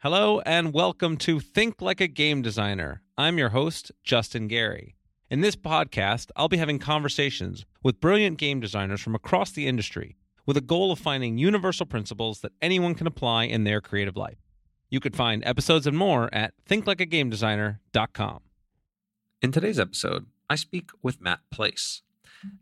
Hello and welcome to Think Like a Game Designer. I'm your host, Justin Gary. In this podcast, I'll be having conversations with brilliant game designers from across the industry with a goal of finding universal principles that anyone can apply in their creative life. You could find episodes and more at thinklikeagamedesigner.com. In today's episode, I speak with Matt Place.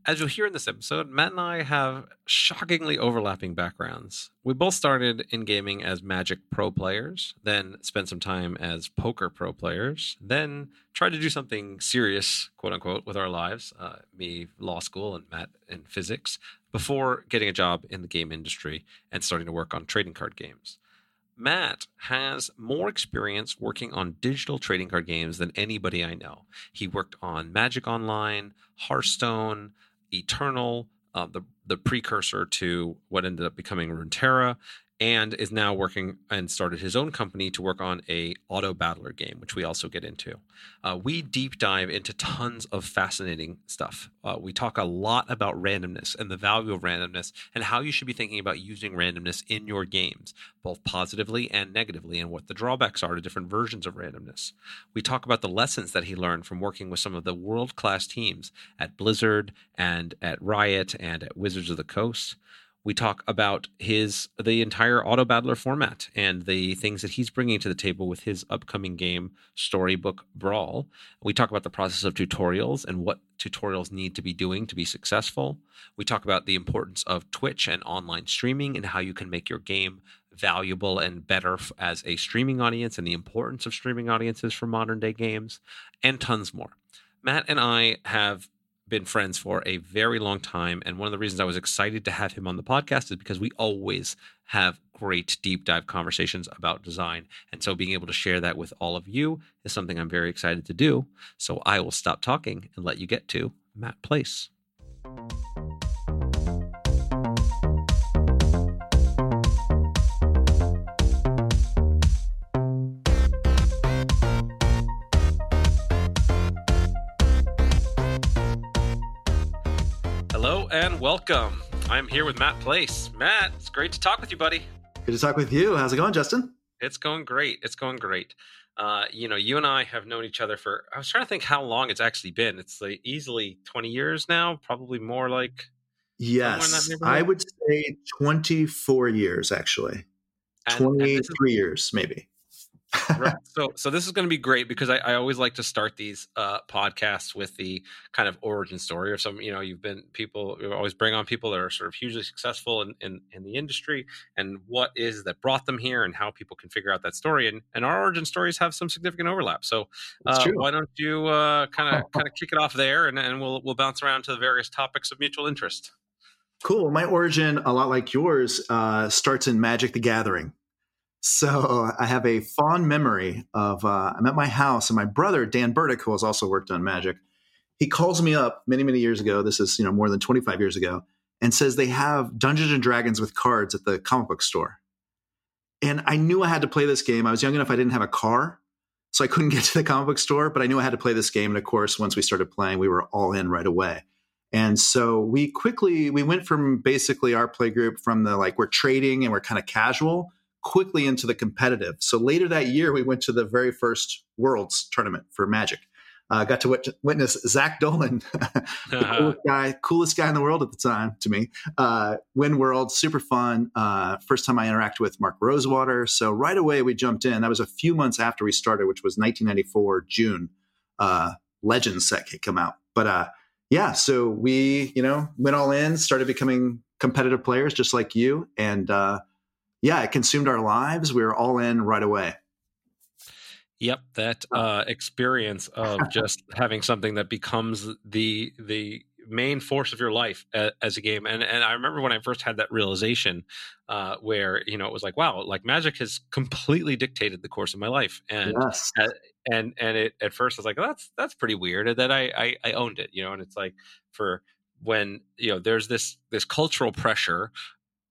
As you'll hear in this episode, Matt and I have shockingly overlapping backgrounds. We both started in gaming as Magic Pro players, then spent some time as poker pro players, then tried to do something serious, quote unquote, with our lives. Uh, me, law school, and Matt in physics, before getting a job in the game industry and starting to work on trading card games. Matt has more experience working on digital trading card games than anybody I know. He worked on Magic Online, Hearthstone, Eternal, uh, the the precursor to what ended up becoming Runeterra, and is now working and started his own company to work on a auto battler game which we also get into. Uh, we deep dive into tons of fascinating stuff. Uh, we talk a lot about randomness and the value of randomness and how you should be thinking about using randomness in your games both positively and negatively and what the drawbacks are to different versions of randomness. We talk about the lessons that he learned from working with some of the world class teams at blizzard and at riot and at wizards of the coast we talk about his the entire auto battler format and the things that he's bringing to the table with his upcoming game storybook brawl. We talk about the process of tutorials and what tutorials need to be doing to be successful. We talk about the importance of twitch and online streaming and how you can make your game valuable and better as a streaming audience and the importance of streaming audiences for modern day games and tons more. Matt and i have been friends for a very long time. And one of the reasons I was excited to have him on the podcast is because we always have great deep dive conversations about design. And so being able to share that with all of you is something I'm very excited to do. So I will stop talking and let you get to Matt Place. Welcome. I'm here with Matt Place. Matt, it's great to talk with you, buddy. Good to talk with you. How's it going, Justin? It's going great. It's going great. Uh, you know, you and I have known each other for, I was trying to think how long it's actually been. It's like easily 20 years now, probably more like. Yes. I would say 24 years, actually. And, 23 and is, years, maybe right. So, so this is going to be great because I, I always like to start these uh, podcasts with the kind of origin story of some. You know, you've been people. You always bring on people that are sort of hugely successful in, in, in the industry, and what is that brought them here, and how people can figure out that story. And and our origin stories have some significant overlap. So, uh, why don't you kind of kind of kick it off there, and and we'll we'll bounce around to the various topics of mutual interest. Cool. My origin, a lot like yours, uh, starts in Magic: The Gathering. So I have a fond memory of uh, I'm at my house and my brother Dan Burdick, who has also worked on Magic, he calls me up many many years ago. This is you know more than 25 years ago, and says they have Dungeons and Dragons with cards at the comic book store. And I knew I had to play this game. I was young enough I didn't have a car, so I couldn't get to the comic book store, but I knew I had to play this game. And of course, once we started playing, we were all in right away. And so we quickly we went from basically our play group from the like we're trading and we're kind of casual quickly into the competitive. So later that year, we went to the very first Worlds tournament for Magic. Uh, got to wit- witness Zak Dolan, coolest guy, coolest guy in the world at the time to me. Uh, win World, super fun. Uh, first time I interacted with Mark Rosewater. So right away we jumped in. That was a few months after we started, which was 1994 June. Uh, Legends set had come out, but uh, yeah. So we, you know, went all in, started becoming competitive players, just like you, and uh, yeah, it consumed our lives. We were all in right away. Yep, that uh, experience of just having something that becomes the the main force of your life as a game. And and I remember when I first had that realization, uh, where you know it was like, wow, like Magic has completely dictated the course of my life. And yes. and and it at first I was like, oh, that's that's pretty weird. And then I, I I owned it, you know. And it's like for when you know there's this this cultural pressure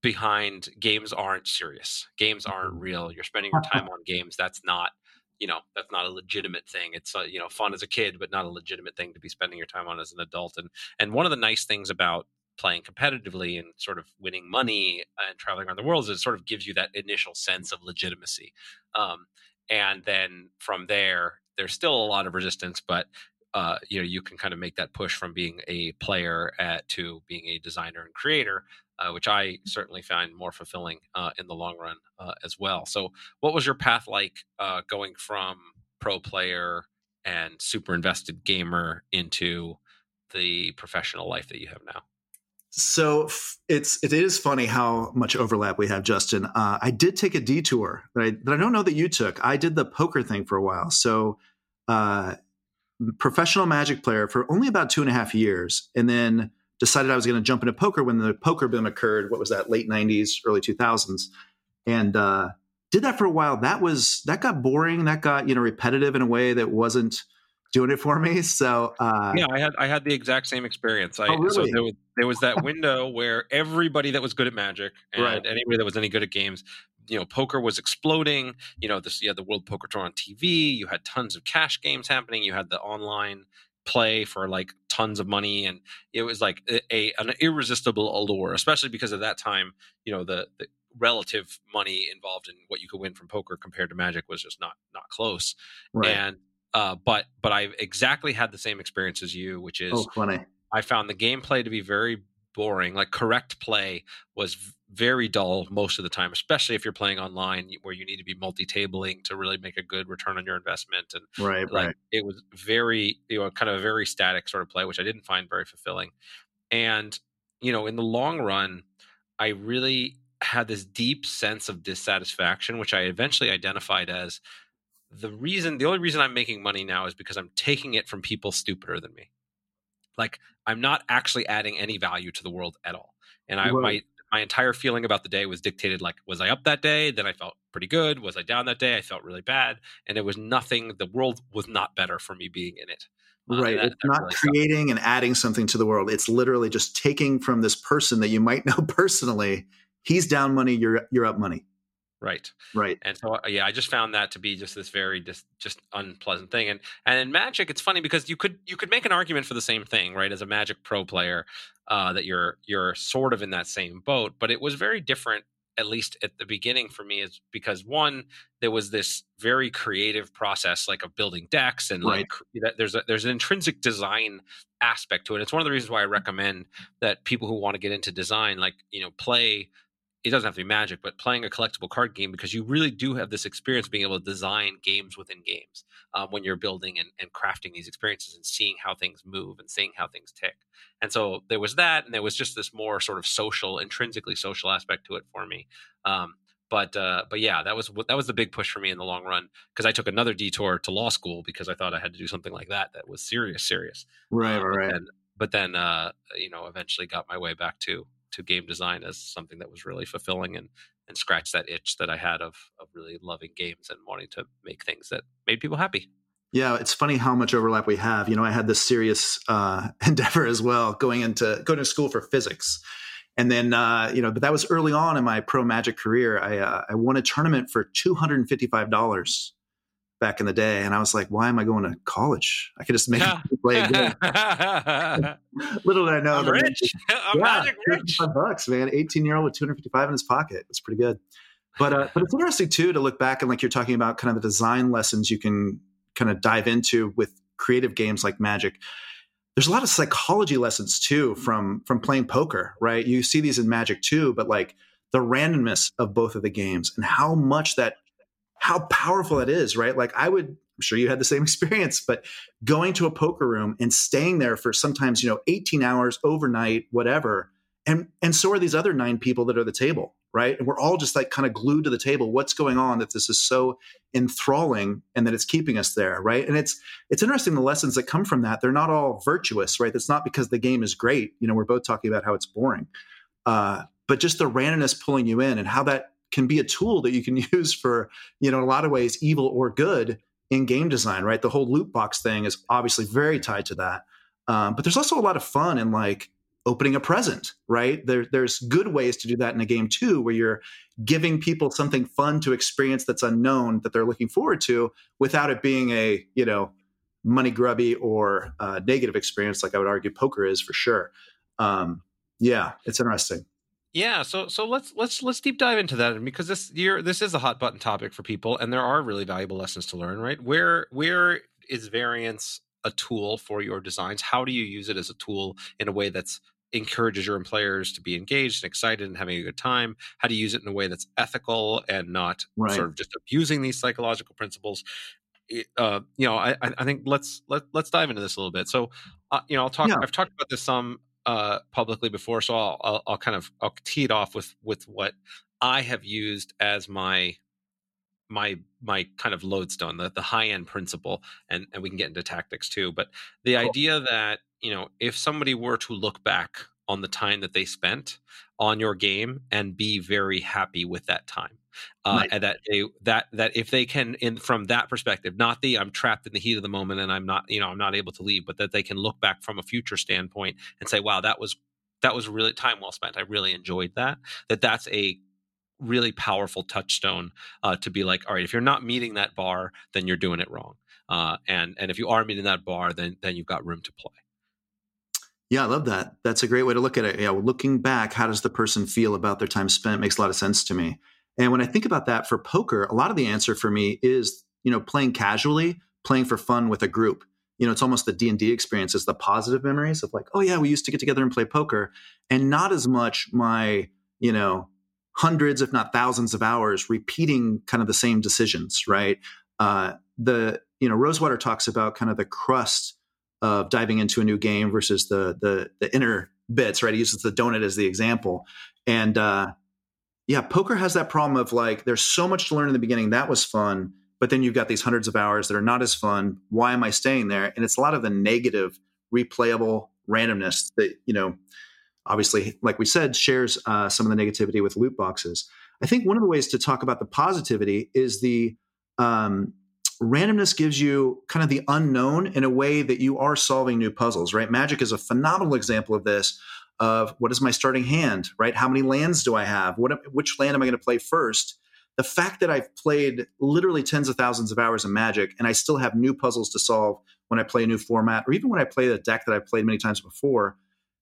behind games aren't serious. Games aren't mm-hmm. real. You're spending your time on games. That's not, you know, that's not a legitimate thing. It's uh, you know fun as a kid, but not a legitimate thing to be spending your time on as an adult. And and one of the nice things about playing competitively and sort of winning money and traveling around the world is it sort of gives you that initial sense of legitimacy. Um, and then from there, there's still a lot of resistance, but uh, you know you can kind of make that push from being a player at, to being a designer and creator, uh, which I certainly find more fulfilling uh, in the long run uh, as well. So, what was your path like uh, going from pro player and super invested gamer into the professional life that you have now? So it's it is funny how much overlap we have, Justin. Uh, I did take a detour that I, that I don't know that you took. I did the poker thing for a while. So, uh, professional Magic player for only about two and a half years, and then decided I was going to jump into poker when the poker boom occurred. What was that? Late '90s, early 2000s, and uh, did that for a while. That was that got boring. That got you know repetitive in a way that wasn't doing it for me. So uh, yeah, I had I had the exact same experience. I, oh, really? So there was there was that window where everybody that was good at Magic and right. anybody that was any good at games, you know, poker was exploding. You know, this you had the World Poker Tour on TV. You had tons of cash games happening. You had the online play for like tons of money and it was like a, a, an irresistible allure especially because at that time you know the, the relative money involved in what you could win from poker compared to magic was just not not close right. and uh, but but I've exactly had the same experience as you, which is oh, funny. I found the gameplay to be very boring. Like correct play was very dull most of the time, especially if you're playing online where you need to be multi-tabling to really make a good return on your investment. And right, like right. it was very you know kind of a very static sort of play, which I didn't find very fulfilling. And you know, in the long run, I really had this deep sense of dissatisfaction, which I eventually identified as the reason the only reason i'm making money now is because i'm taking it from people stupider than me like i'm not actually adding any value to the world at all and i right. my my entire feeling about the day was dictated like was i up that day? Then i felt pretty good. Was i down that day? I felt really bad. And it was nothing the world was not better for me being in it. Uh, right. that, it's not really creating and adding something to the world. It's literally just taking from this person that you might know personally. He's down money you're you're up money Right. Right. And so uh, yeah, I just found that to be just this very just just unpleasant thing. And and in Magic, it's funny because you could you could make an argument for the same thing, right? As a Magic Pro player, uh, that you're you're sort of in that same boat, but it was very different. At least at the beginning for me, is because one, there was this very creative process, like of building decks, and right. like there's a, there's an intrinsic design aspect to it. It's one of the reasons why I recommend that people who want to get into design, like you know, play it doesn't have to be magic, but playing a collectible card game because you really do have this experience being able to design games within games um, when you're building and, and crafting these experiences and seeing how things move and seeing how things tick. And so there was that, and there was just this more sort of social, intrinsically social aspect to it for me. Um, but uh, but yeah, that was that was the big push for me in the long run because I took another detour to law school because I thought I had to do something like that that was serious, serious. Right, uh, right. But then, but then uh, you know, eventually got my way back to to game design as something that was really fulfilling and and scratch that itch that I had of of really loving games and wanting to make things that made people happy. Yeah, it's funny how much overlap we have. You know, I had this serious uh, endeavor as well, going into going to school for physics, and then uh, you know, but that was early on in my pro magic career. I uh, I won a tournament for two hundred and fifty five dollars back in the day, and I was like, "Why am I going to college? I could just make play a game." Little did I know, I'm rich. I'm yeah, magic rich. bucks, man. Eighteen year old with two hundred fifty five in his pocket. It's pretty good. But uh, but it's interesting too to look back and like you're talking about kind of the design lessons you can kind of dive into with creative games like Magic. There's a lot of psychology lessons too from from playing poker, right? You see these in Magic too, but like the randomness of both of the games and how much that how powerful that is, right? Like I would, I'm sure you had the same experience, but going to a poker room and staying there for sometimes, you know, 18 hours overnight, whatever. And and so are these other nine people that are at the table, right? And we're all just like kind of glued to the table. What's going on that this is so enthralling and that it's keeping us there, right? And it's it's interesting the lessons that come from that. They're not all virtuous, right? That's not because the game is great. You know, we're both talking about how it's boring. Uh, but just the randomness pulling you in and how that can be a tool that you can use for, you know, in a lot of ways, evil or good in game design, right? The whole loot box thing is obviously very tied to that. Um, but there's also a lot of fun in like opening a present, right? There, there's good ways to do that in a game too, where you're giving people something fun to experience that's unknown that they're looking forward to without it being a, you know, money grubby or uh, negative experience, like I would argue poker is for sure. Um, Yeah, it's interesting. Yeah, so so let's let's let's deep dive into that because this year this is a hot button topic for people, and there are really valuable lessons to learn. Right? Where where is variance a tool for your designs? How do you use it as a tool in a way that's encourages your players to be engaged and excited and having a good time? How do you use it in a way that's ethical and not right. sort of just abusing these psychological principles? Uh, you know, I, I think let's let let's dive into this a little bit. So, uh, you know, I'll talk. Yeah. I've talked about this some uh, publicly before, so I'll, I'll, I'll kind of I'll tee it off with with what I have used as my my my kind of lodestone, the the high end principle, and and we can get into tactics too. But the cool. idea that you know if somebody were to look back on the time that they spent on your game and be very happy with that time uh, right. and that they that that if they can in from that perspective not the i'm trapped in the heat of the moment and i'm not you know i'm not able to leave but that they can look back from a future standpoint and say wow that was that was really time well spent i really enjoyed that that that's a really powerful touchstone uh, to be like all right if you're not meeting that bar then you're doing it wrong uh, and and if you are meeting that bar then then you've got room to play yeah, I love that. That's a great way to look at it. Yeah, looking back, how does the person feel about their time spent? Makes a lot of sense to me. And when I think about that for poker, a lot of the answer for me is, you know, playing casually, playing for fun with a group. You know, it's almost the D&D experience is the positive memories of like, oh yeah, we used to get together and play poker and not as much my, you know, hundreds if not thousands of hours repeating kind of the same decisions, right? Uh, the, you know, Rosewater talks about kind of the crust of diving into a new game versus the the the inner bits, right? He uses the donut as the example. And uh, yeah, poker has that problem of like there's so much to learn in the beginning. That was fun. But then you've got these hundreds of hours that are not as fun. Why am I staying there? And it's a lot of the negative, replayable randomness that, you know, obviously, like we said, shares uh, some of the negativity with loot boxes. I think one of the ways to talk about the positivity is the um, randomness gives you kind of the unknown in a way that you are solving new puzzles, right? Magic is a phenomenal example of this of what is my starting hand, right? How many lands do I have? What which land am I going to play first? The fact that I've played literally tens of thousands of hours of Magic and I still have new puzzles to solve when I play a new format or even when I play a deck that I've played many times before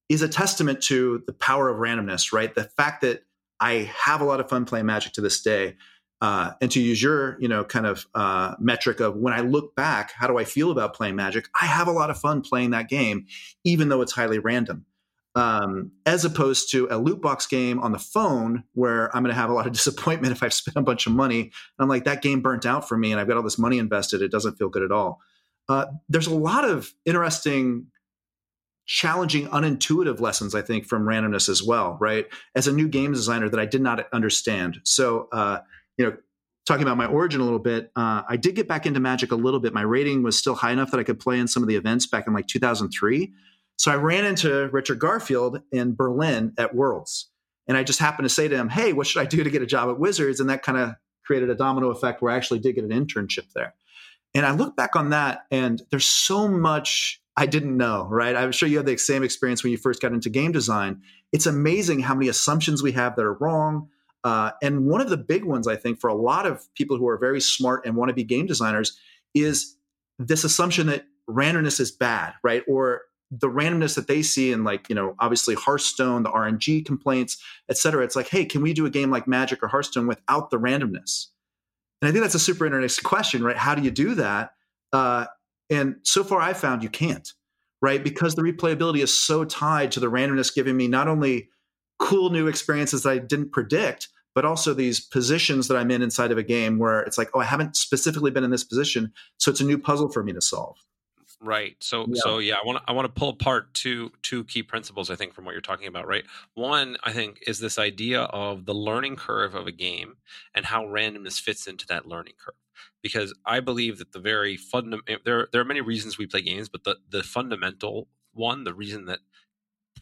is a testament to the power of randomness, right? The fact that I have a lot of fun playing Magic to this day. Uh, and to use your, you know, kind of uh, metric of when I look back, how do I feel about playing Magic? I have a lot of fun playing that game, even though it's highly random um, as opposed to a loot box game on the phone where I'm going to have a lot of disappointment if I've spent a bunch of money. And I'm like, that game burnt out for me and I've got all this money invested. It doesn't feel good at all. Uh, there's a lot of interesting, challenging, unintuitive lessons, I think, from randomness as well, right? As a new game designer that I did not understand. So, uh, you know, talking about my origin a little bit, uh, I did get back into Magic a little bit. My rating was still high enough that I could play in some of the events back in like 2003 so I ran into Richard Garfield in Berlin at Worlds. And I just happened to say to him, Hey, what should I do to get a job at Wizards? And that kind of created a domino effect where I actually did get an internship there. And I look back on that, and there's so much I didn't know, right? I'm sure you had the same experience when you first got into game design. It's amazing how many assumptions we have that are wrong. Uh, and one of the big ones, I think, for a lot of people who are very smart and want to be game designers is this assumption that randomness is bad, right? Or the randomness that they see in like you know obviously hearthstone the rng complaints et cetera it's like hey can we do a game like magic or hearthstone without the randomness? And i think that's a super interesting question right? How do you do that? Uh, and so far i've found you can't right? Because the replayability is so tied to the randomness giving me not only cool new experiences that i didn't predict but also these positions that i'm in inside of a game where it's like oh i haven't specifically been in this position so it's a new puzzle for me to solve Right. So yeah. so yeah, I want to I want to pull apart two two key principles I think from what you're talking about, right? One, I think is this idea of the learning curve of a game and how randomness fits into that learning curve. Because I believe that the very fundamental eh, there there are many reasons we play games, but the the fundamental one, the reason that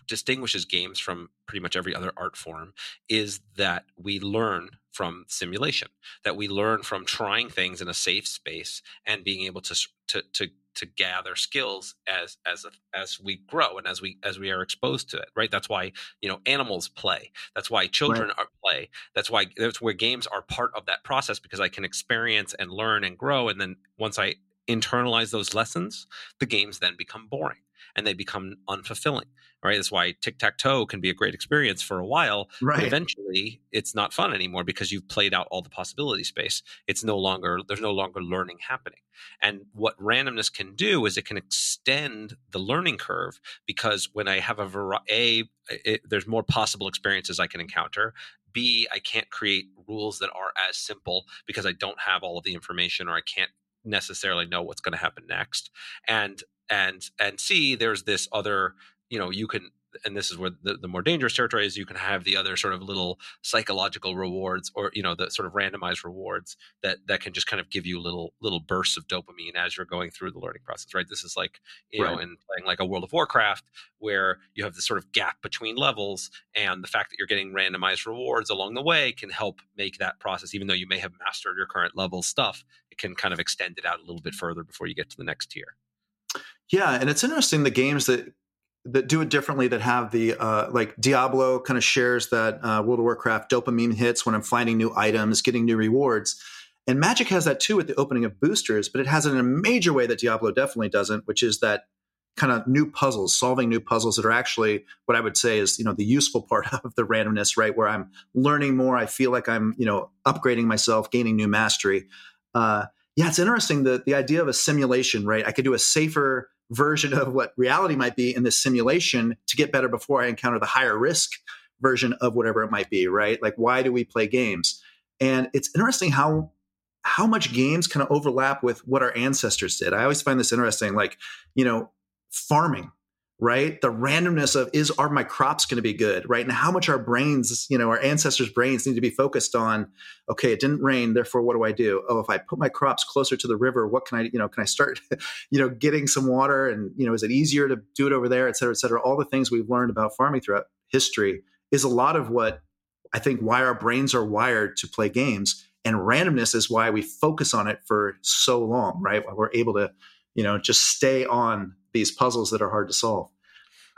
distinguishes games from pretty much every other art form is that we learn from simulation that we learn from trying things in a safe space and being able to to to to gather skills as as uh, as we grow and as we as we are exposed to it right? That's why you know animals play. That's why children right. are play. That's why that's where games are part of that process because i can experience and learn and grow and then once i internalize those lessons, the games then become boring and they become unfulfilling right? That's why tic-tac-toe can be a great experience for a while right. eventually it's not fun anymore because you've played out all the possibility space. It's no longer there's no longer learning happening. And what randomness can do is it can extend the learning curve because when i have a variety a there's more possible experiences i can encounter. B i can't create rules that are as simple because i don't have all of the information or i can't necessarily know what's going to happen next and and and see there's this other you know you can and this is where the, the more dangerous territory is you can have the other sort of little psychological rewards or you know the sort of randomized rewards that that can just kind of give you little little bursts of dopamine as you're going through the learning process right this is like you right. know in playing like a world of warcraft where you have this sort of gap between levels and the fact that you're getting randomized rewards along the way can help make that process even though you may have mastered your current level stuff it can kind of extend it out a little bit further before you get to the next tier yeah and it's interesting the games that that do it differently that have the uh, like Diablo kind of shares that uh, World of Warcraft dopamine hits when I'm finding new items, getting new rewards. And Magic has that too with the opening of boosters, but it has it in a major way that Diablo definitely doesn't, which is that kind of new puzzles, solving new puzzles that are actually what I would say is, you know, the useful part of the randomness, right? Where I'm learning more. I feel like I'm, you know, upgrading myself, gaining new mastery. Uh, yeah, it's interesting the the idea of a simulation, right? I could do a safer version of what reality might be in this simulation to get better before I encounter the higher risk version of whatever it might be, right? Like why do we play games? And it's interesting how how much games kind of overlap with what our ancestors did. I always find this interesting like, you know, farming, right? The randomness of is are my crops going to be good, right? And how much our brains, you know, our ancestors' brains need to be focused on. Okay, it didn't rain, therefore, what do I do? Oh, if I put my crops closer to the river, what can I, you know, can I start, you know, getting some water? And you know, is it easier to do it over there, et cetera, et cetera? All the things we've learned about farming throughout history is a lot of what I think why our brains are wired to play games. And randomness is why we focus on it for so long, right? We're able to, you know, just stay on these puzzles that are hard to solve.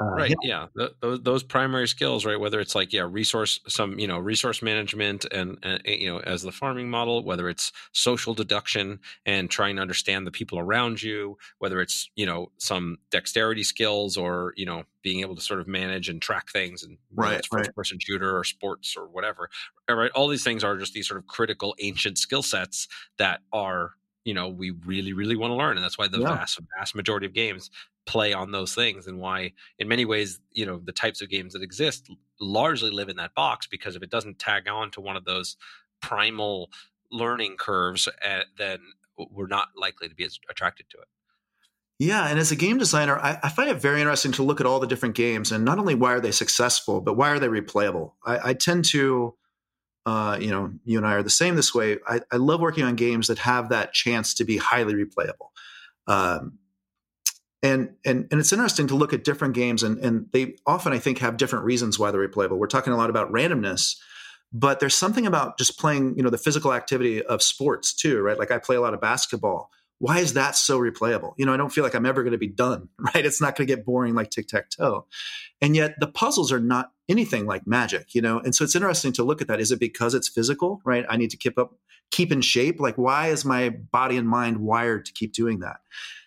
Uh, right. Yeah. yeah. those, those primary skills, right? Whether it's like, yeah, resource, some, you know, resource management and, and, you know, as the farming model, whether it's social deduction and trying to understand the people around you, whether it's, you know, some dexterity skills or, you know, being able to sort of manage and track things and right, first right. person shooter or sports or whatever. Right. All these things are just these sort of critical ancient skill sets that are you know we really really want to learn and that's why the yeah. vast vast majority of games play on those things and why in many ways you know the types of games that exist largely live in that box because if it doesn't tag on to one of those primal learning curves uh, then we're not likely to be as attracted to it yeah, and as a game designer, I, I, find it very interesting to look at all the different games and not only why are they successful, but why are they replayable. I, I tend to uh, you know, you and I are the same this way. I, I, love working on games that have that chance to be highly replayable. Um, and, and, and it's interesting to look at different games and, and they often, I think, have different reasons why they're replayable. We're talking a lot about randomness, but there's something about just playing, you know, the physical activity of sports too, right? Like I play a lot of basketball why is that so replayable? You know, I don't feel like I'm ever going to be done, right? It's not going to get boring like tic tac toe. And yet the puzzles are not anything like magic, you know? And so it's interesting to look at that. Is it because it's physical, right? I need to keep up, keep in shape. Like, why is my body and mind wired to keep doing that?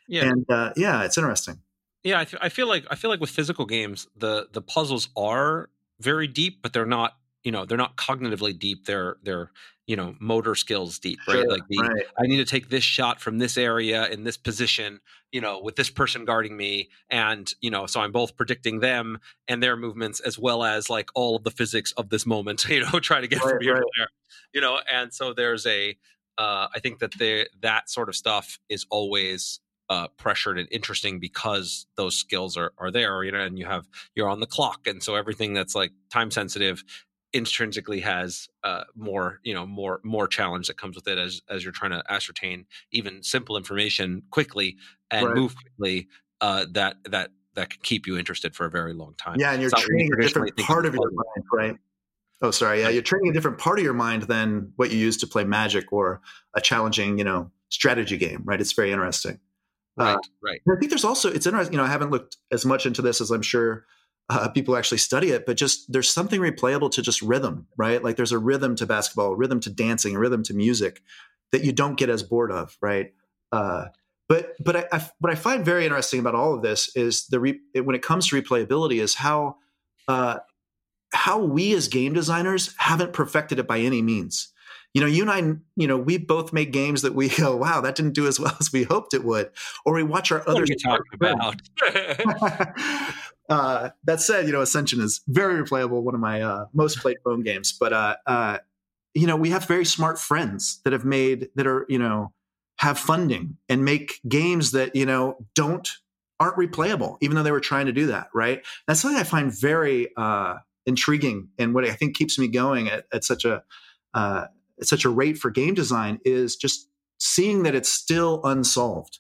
Yeah. And uh, yeah, it's interesting. Yeah. I, th- I feel like, I feel like with physical games, the, the puzzles are very deep, but they're not you know they're not cognitively deep they're they're you know motor skills deep right? Sure, like the right. i need to take this shot from this area in this position you know with this person guarding me and you know so i'm both predicting them and their movements as well as like all of the physics of this moment you know trying to get right, from here to there you know? And so there's a uh, I think that the that sort of stuff is always uh, pressured and interesting because those skills are are there, you know, and you have you're on the clock, and so everything that's like time sensitive intrinsically has uh, more you know more more challenge that comes with it as as you're trying to ascertain even simple information quickly and right. move quickly uh, that that that can keep you interested for a very long time. Yeah, and you're training a different part of your mind, right? Oh, sorry. Yeah, you're training a different part of your mind than what you use to play Magic or a challenging, you know, strategy game, right? It's very interesting. Right, uh, right. I think there's also it's interesting. You know, I haven't looked as much into this as I'm sure uh, people actually study it, but just there's something replayable to just rhythm, right? Like there's a rhythm to basketball, a rhythm to dancing, a rhythm to music that you don't get as bored of, right? Uh, but but I, I, what I find very interesting about all of this is the re, when it comes to replayability is how uh, how we as game designers haven't perfected it by any means. You know, you and I, you know, we both make games that we go, wow, that didn't do as well as we hoped it would, or we watch our other. talking about? uh, that said, you know, Ascension is very replayable, one of my uh, most played phone games. But uh, uh, you know, we have very smart friends that have made that are, you know, have funding and make games that you know don't aren't replayable, even though they were trying to do that. Right? That's something I find very uh, intriguing, and what I think keeps me going at, at such a uh, at such a rate for game design is just seeing that it's still unsolved.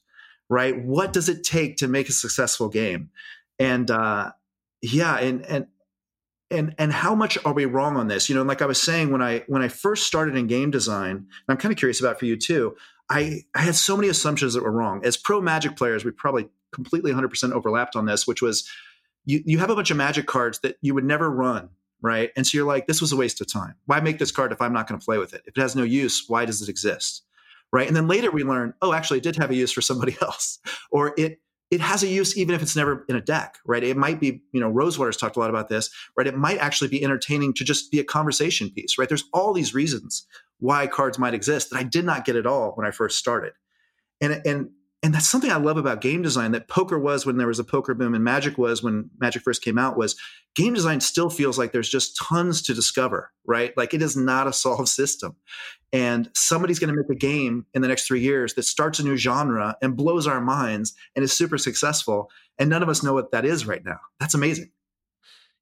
Right? What does it take to make a successful game? And uh, yeah, and and and and how much are we wrong on this you know like i was saying when i when i first started in game design and i'm kind of curious about for you too I, I had so many assumptions that were wrong. As pro Magic players, we probably completely 100% overlapped on this, which was you, you have a bunch of Magic cards that you would never run, right? And so you're like, this was a waste of time. Why make this card if I'm not going to play with it? If it has no use, why does it exist? Right. And then later we learn, oh, actually, it did have a use for somebody else, or it it has a use even if it's never in a deck, right? It might be, you know, Rosewater's talked a lot about this, right? It might actually be entertaining to just be a conversation piece, right? There's all these reasons why cards might exist that I did not get at all when I first started. And and and that's something I love about game design that poker was when there was a poker boom and magic was when magic first came out was game design still feels like there's just tons to discover, right? Like it is not a solved system. And somebody's going to make a game in the next 3 years that starts a new genre and blows our minds and is super successful and none of us know what that is right now. That's amazing.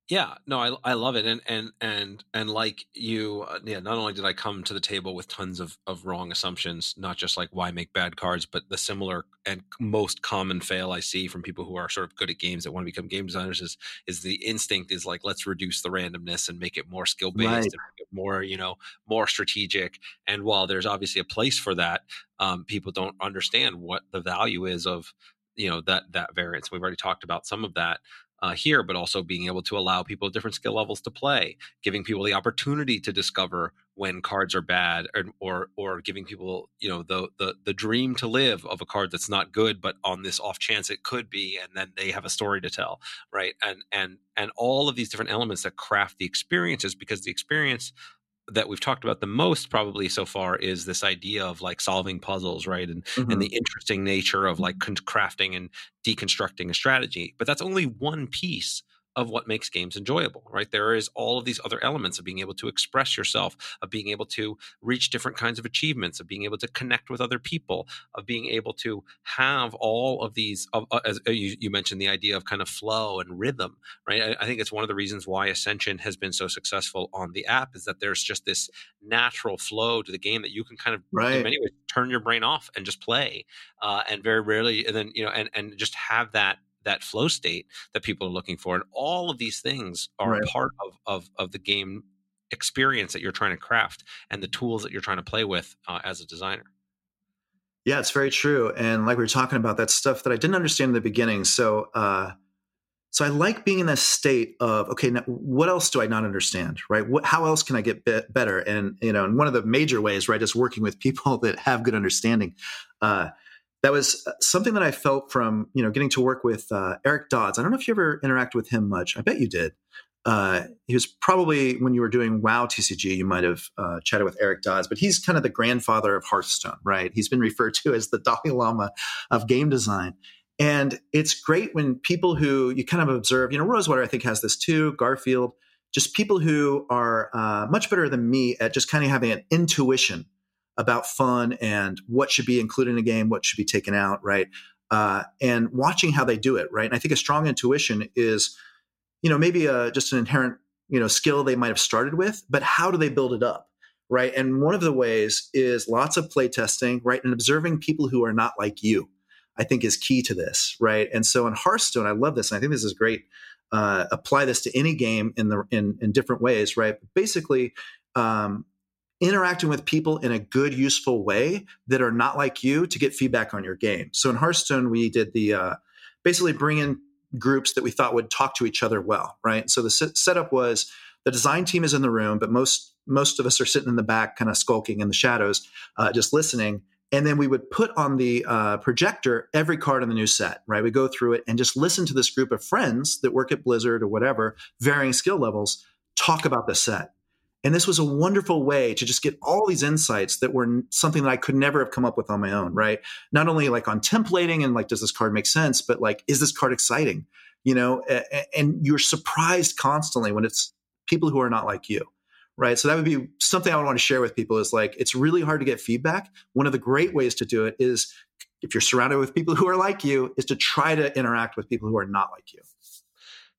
Yeah, no, I I love it, and and and and like you, uh, yeah. Not only did I come to the table with tons of of wrong assumptions, not just like why make bad cards, but the similar and most common fail I see from people who are sort of good at games that want to become game designers is is the instinct is like let's reduce the randomness and make it more skill based, right. more you know more strategic. And while there's obviously a place for that, um, people don't understand what the value is of you know that that variance. We've already talked about some of that uh, here, but also being able to allow people at different skill levels to play, giving people the opportunity to discover when cards are bad, or or, or giving people you know the, the the dream to live of a card that's not good, but on this off chance it could be, and then they have a story to tell, right? And and and all of these different elements that craft the experiences, because the experience that we've talked about the most probably so far is this idea of like solving puzzles right and mm-hmm. and the interesting nature of like crafting and deconstructing a strategy but that's only one piece of what makes games enjoyable, right? There is all of these other elements of being able to express yourself, of being able to reach different kinds of achievements, of being able to connect with other people, of being able to have all of these. Uh, as uh, you, you, mentioned, the idea of kind of flow and rhythm, right? I, I, think it's one of the reasons why Ascension has been so successful on the app is that there's just this natural flow to the game that you can kind of, right. in many ways, turn your brain off and just play, uh, and very rarely, and then you know, and and just have that that flow state that people are looking for. And all of these things are right. part of, of, of the game experience that you're trying to craft and the tools that you're trying to play with uh, as a designer. Yeah, it's very true. And like we were talking about, that stuff that I didn't understand in the beginning. So, uh, so I like being in this state of okay, now what else do I not understand, right? What, how else can I get be- better? And you know, and one of the major ways, right, is working with people that have good understanding. Uh, that was uh, something that I felt from you know getting to work with uh, Eric Dodds. I don't know if you ever interacted with him much. I bet you did. Uh, he was probably when you were doing WoW TCG, you might have uh, chatted with Eric Dodds, but he's kind of the grandfather of Hearthstone, right? He's been referred to as the Dalai Lama of game design. And it's great when people who you kind of observe, you know, Rosewater, I think, has this too, Garfield, just people who are uh, much better than me at just kind of having an intuition about fun and what should be included in a game, what should be taken out, right? Uh, and watching how they do it, right? And I think a strong intuition is, you know, maybe a, just an inherent, you know, skill they might have started with, but how do they build it up, right? And one of the ways is lots of play testing, right? And observing people who are not like you, I think is key to this, right? And so in Hearthstone, I love this, and I think this is great. Uh, apply this to any game in the in in different ways, right? Basically, um, interacting with people in a good, useful way that are not like you to get feedback on your game. So in Hearthstone, we did the uh, basically bring in groups that we thought would talk to each other well, right? So the setup was the design team is in the room, but most most of us are sitting in the back, kind of skulking in the shadows, uh, just listening. and then we would put on the uh, projector every card in the new set right we go through it and just listen to this group of friends that work at blizzard or whatever varying skill levels talk about the set and this was a wonderful way to just get all these insights that were something that I could never have come up with on my own, right? Not only like on templating and like, does this card make sense, but like, is this card exciting? You know, and you're surprised constantly when it's people who are not like you, right? So that would be something I would want to share with people is like, it's really hard to get feedback. One of the great ways to do it is if you're surrounded with people who are like you, is to try to interact with people who are not like you.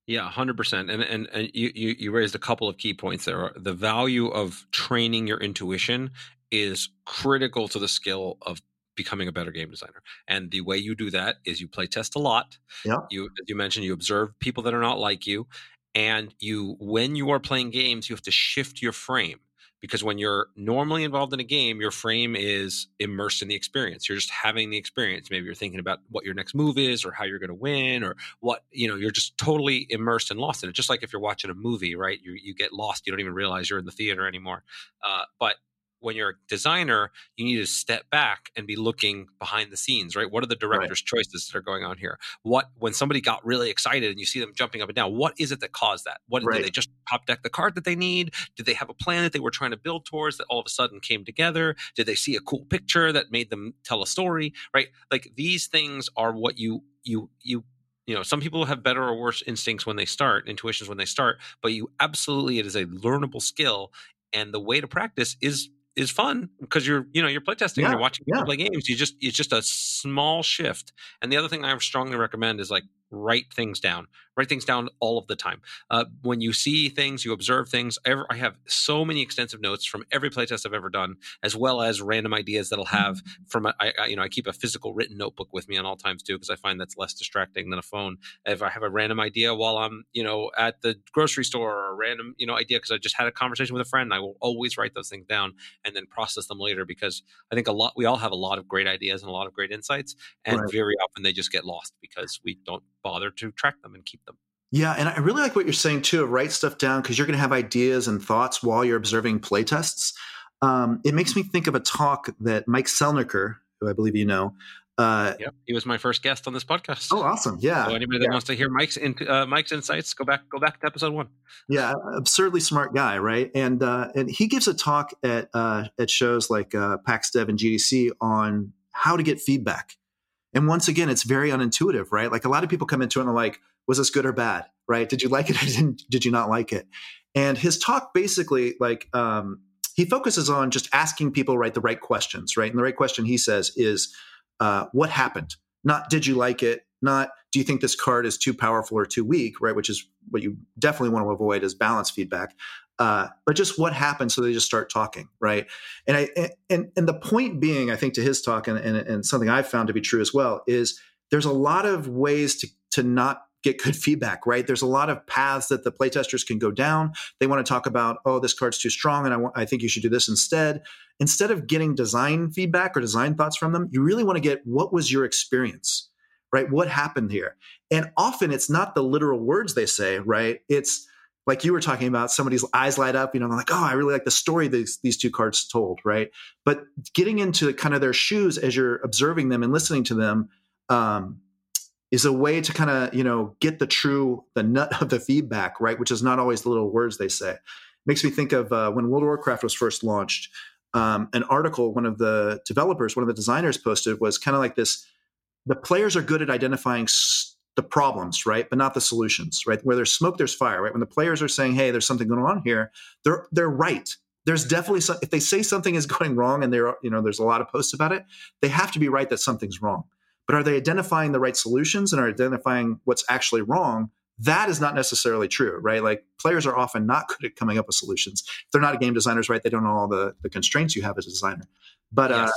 Yeah, hundred percent. And and and you, you you raised a couple of key points there. The value of training your intuition is critical to the skill of becoming a better game designer. And the way you do that is you play test a lot. Yeah. You as you mentioned, you observe people that are not like you, and you when you are playing games, you have to shift your frame because when you're normally involved in a game, your frame is immersed in the experience. You're just having the experience. Maybe you're thinking about what your next move is or how you're going to win or what, you know, you're just totally immersed and lost in it. Just like if you're watching a movie, right? You, you get lost. You don't even realize you're in the theater anymore. Uh, but when you're a designer, you need to step back and be looking behind the scenes, right? What are the director's right. choices that are going on here? What when somebody got really excited and you see them jumping up and down, what is it that caused that? What right. did they just top deck the card that they need? Did they have a plan that they were trying to build towards that all of a sudden came together? Did they see a cool picture that made them tell a story? Right? Like these things are what you you you you know some people have better or worse instincts when they start intuitions when they start but you absolutely it is a learnable skill and the way to practice is is fun because you're you know you're playtesting yeah, and you're watching people yeah. play games. You just it's just a small shift. And the other thing I strongly recommend is like write things down write things down all of the time uh, when you see things you observe things i have so many extensive notes from every playtest i've ever done as well as random ideas that i'll have mm-hmm. from a, I, you know i keep a physical written notebook with me at all times too because i find that's less distracting than a phone if i have a random idea while i'm you know at the grocery store or a random you know idea because i just had a conversation with a friend i will always write those things down and then process them later because i think a lot we all have a lot of great ideas and a lot of great insights and right. very often they just get lost because we don't bother to track them and keep. Yeah, and I really like what you're saying too. Write stuff down because you're going to have ideas and thoughts while you're observing playtests. Um, it makes me think of a talk that Mike Selinker, who I believe you know. Uh, yep, he was my first guest on this podcast. Oh, awesome! Yeah. So anybody that yeah. wants to hear Mike's in, uh, Mike's insights, go back go back to episode one. Yeah, absurdly smart guy, right? And uh, and he gives a talk at uh, at shows like uh, PAX Dev and GDC on how to get feedback and once again, it's very unintuitive, right? Like a lot of people come into it and are like, was this good or bad? Right? Did you like it or did you not like it? And his talk basically, like, um, he focuses on just asking people right the right questions, right? And the right question he says is, uh, "What happened?" Not "Did you like it?" Not "Do you think this card is too powerful or too weak?" Right? Which is what you definitely want to avoid is balance feedback. Uh, but just what happened so they just start talking right and i and and the point being i think to his talk and, and, and something i've found to be true as well is there's a lot of ways to to not get good feedback right? There's a lot of paths that the playtesters can go down. They want to talk about oh this card's too strong and i think you should do this instead. Instead of getting design feedback or design thoughts from them you really want to get what was your experience? Right? What happened here? And often it's not the literal words they say right? It's like you were talking about somebody's eyes light up you know like oh i really like the story these these two cards told right? But getting into kind of their shoes as you're observing them and listening to them um, is a way to kind of you know get the true the nut of the feedback right which is not always the little words they say makes me think of uh, when world of warcraft was first launched um, an article one of the developers one of the designers posted was kind of like this the players are good at identifying the problems, right, but not the solutions, right? Where there's smoke, there's fire, right? When the players are saying, "Hey, there's something going on here," they're they're right. There's definitely some, if they say something is going wrong, and there you know there's a lot of posts about it, they have to be right that something's wrong. But are they identifying the right solutions and are identifying what's actually wrong? That is not necessarily true, right? Like players are often not good at coming up with solutions. If they're not game designers, right? They don't know all the, the constraints you have as a designer. But uh, yes. uh,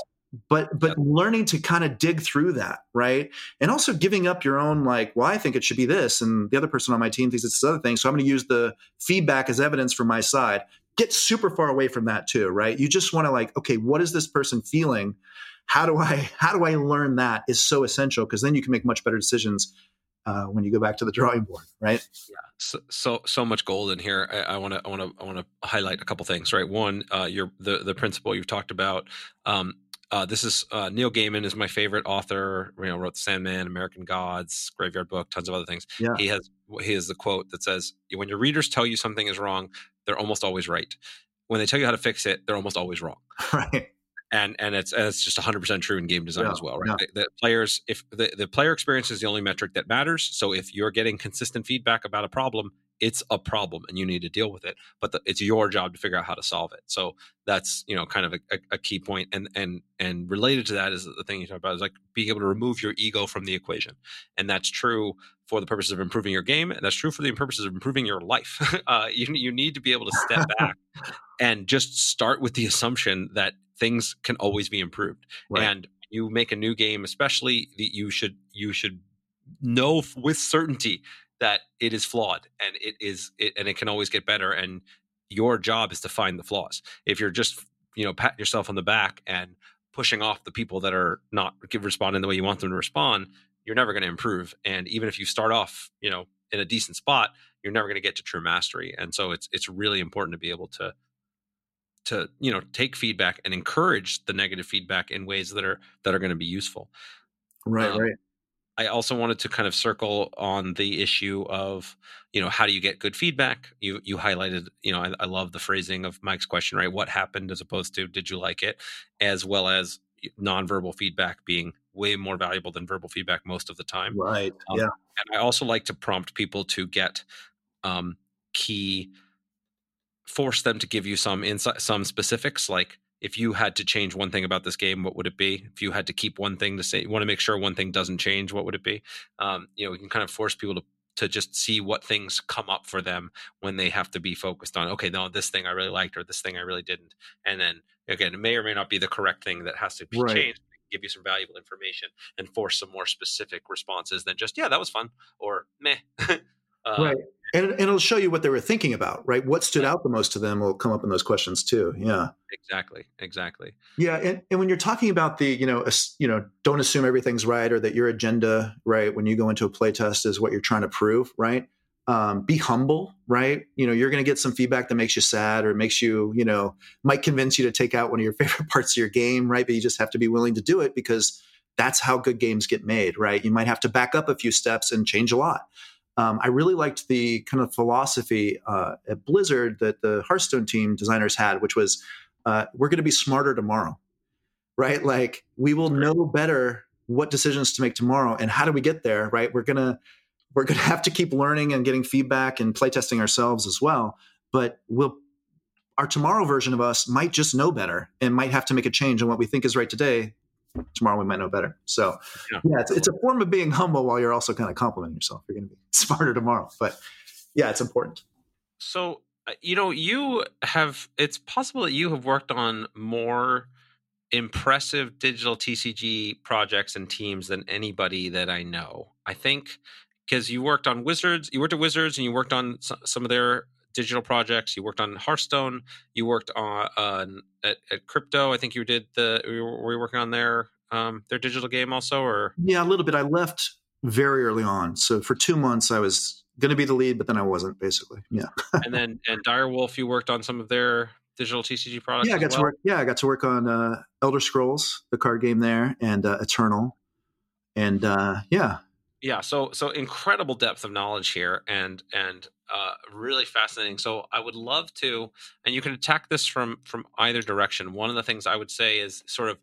but but learning to kind of dig through that right and also giving up your own like well i think it should be this and the other person on my team thinks it's this other thing so i'm going to use the feedback as evidence from my side get super far away from that too right you just want to like okay what is this person feeling how do i how do i learn that is so essential because then you can make much better decisions uh, when you go back to the drawing board, right? Yeah, so so, so much gold in here. I want to I want to I want to highlight a couple things, right? One, uh, your the the principle you've talked about. Um, uh, this is uh, Neil Gaiman is my favorite author. You know, wrote Sandman, American Gods, Graveyard Book, tons of other things. Yeah. He has he has the quote that says, "When your readers tell you something is wrong, they're almost always right. When they tell you how to fix it, they're almost always wrong." right. And and it's and it's just 100 percent true in game design Yeah, as well, right? yeah. The, the players, if the, the player experience is the only metric that matters. So if you're getting consistent feedback about a problem, it's a problem and you need to deal with it. But the, it's your job to figure out how to solve it. So that's you know kind of a, a, key point. And and and related to that is the thing you talk about is like being able to remove your ego from the equation, and that's true for the purposes of improving your game, and that's true for the purposes of improving your life. uh, you you need to be able to step back and just start with the assumption that things can always be improved. Right. And you make a new game, especially that you should you should know with certainty that it is flawed and it is it, and it can always get better. And your job is to find the flaws. If you're just you know patting yourself on the back and pushing off the people that are not responding the way you want them to respond, you're never going to improve. And even if you start off, you know, in a decent spot, you're never going to get to true mastery. And so it's it's really important to be able to to you know take feedback and encourage the negative feedback in ways that are that are going to be useful. Right. Um, right. I also wanted to kind of circle on the issue of, you know, how do you get good feedback? You you highlighted, you know, I, I love the phrasing of Mike's question, right? What happened as opposed to did you like it, as well as nonverbal feedback being way more valuable than verbal feedback most of the time. Right. Um, yeah. And I also like to prompt people to get um, key, force them to give you some insight, some specifics. Like if you had to change one thing about this game, what would it be? If you had to keep one thing to say, you want to make sure one thing doesn't change, what would it be? Um, you know, we can kind of force people to to just see what things come up for them when they have to be focused on okay no this thing i really liked or this thing i really didn't and then again it may or may not be the correct thing that has to be Right. changed give you some valuable information and force some more specific responses than just yeah that was fun or meh uh, right. And, and it'll show you what they were thinking about, right? What stood out the most to them will come up in those questions too. Yeah. exactly exactly Yeah, and, and when you're talking about the, you know, you know, don't assume everything's right or that your agenda, right, when you go into a playtest is what you're trying to prove, right? Um, be humble, right? You know, you're going to get some feedback that makes you sad or makes you, you know, might convince you to take out one of your favorite parts of your game, right? But you just have to be willing to do it because that's how good games get made, right? You might have to back up a few steps and change a lot. Um, I really liked the kind of philosophy uh, at Blizzard that the Hearthstone team designers had, which was uh, we're going to be smarter tomorrow, right? Like we will know better what decisions to make tomorrow, and how do we get there, right? We're gonna we're gonna have to keep learning and getting feedback and playtesting ourselves as well. But we'll our tomorrow version of us might just know better and might have to make a change on what we think is right today. Tomorrow we might know better. So Yeah. yeah, it's, it's a form of being humble while you're also kind of complimenting yourself. You're going to be smarter tomorrow, but yeah, it's important. so uh, you know you have it's possible that you have worked on more impressive digital tcg projects and teams than anybody that i know i think because you worked on wizards you worked at wizards and you worked on some of their digital projects you worked on hearthstone you worked on uh, at, at crypto i think you did the were you- working on their um their digital game also or Yeah, a little bit. I left very early on, so for two months I was going to be the lead, but then I wasn't. Basically, yeah, and then and Dire Wolf you worked on some of their digital tcg products yeah. I got to work. Yeah, I got to work on uh, Elder Scrolls, the card game there, and uh, Eternal, and uh, yeah, yeah so so incredible depth of knowledge here and and uh really fascinating. So i would love to and you can attack this from from either direction. One of the things i would say is sort of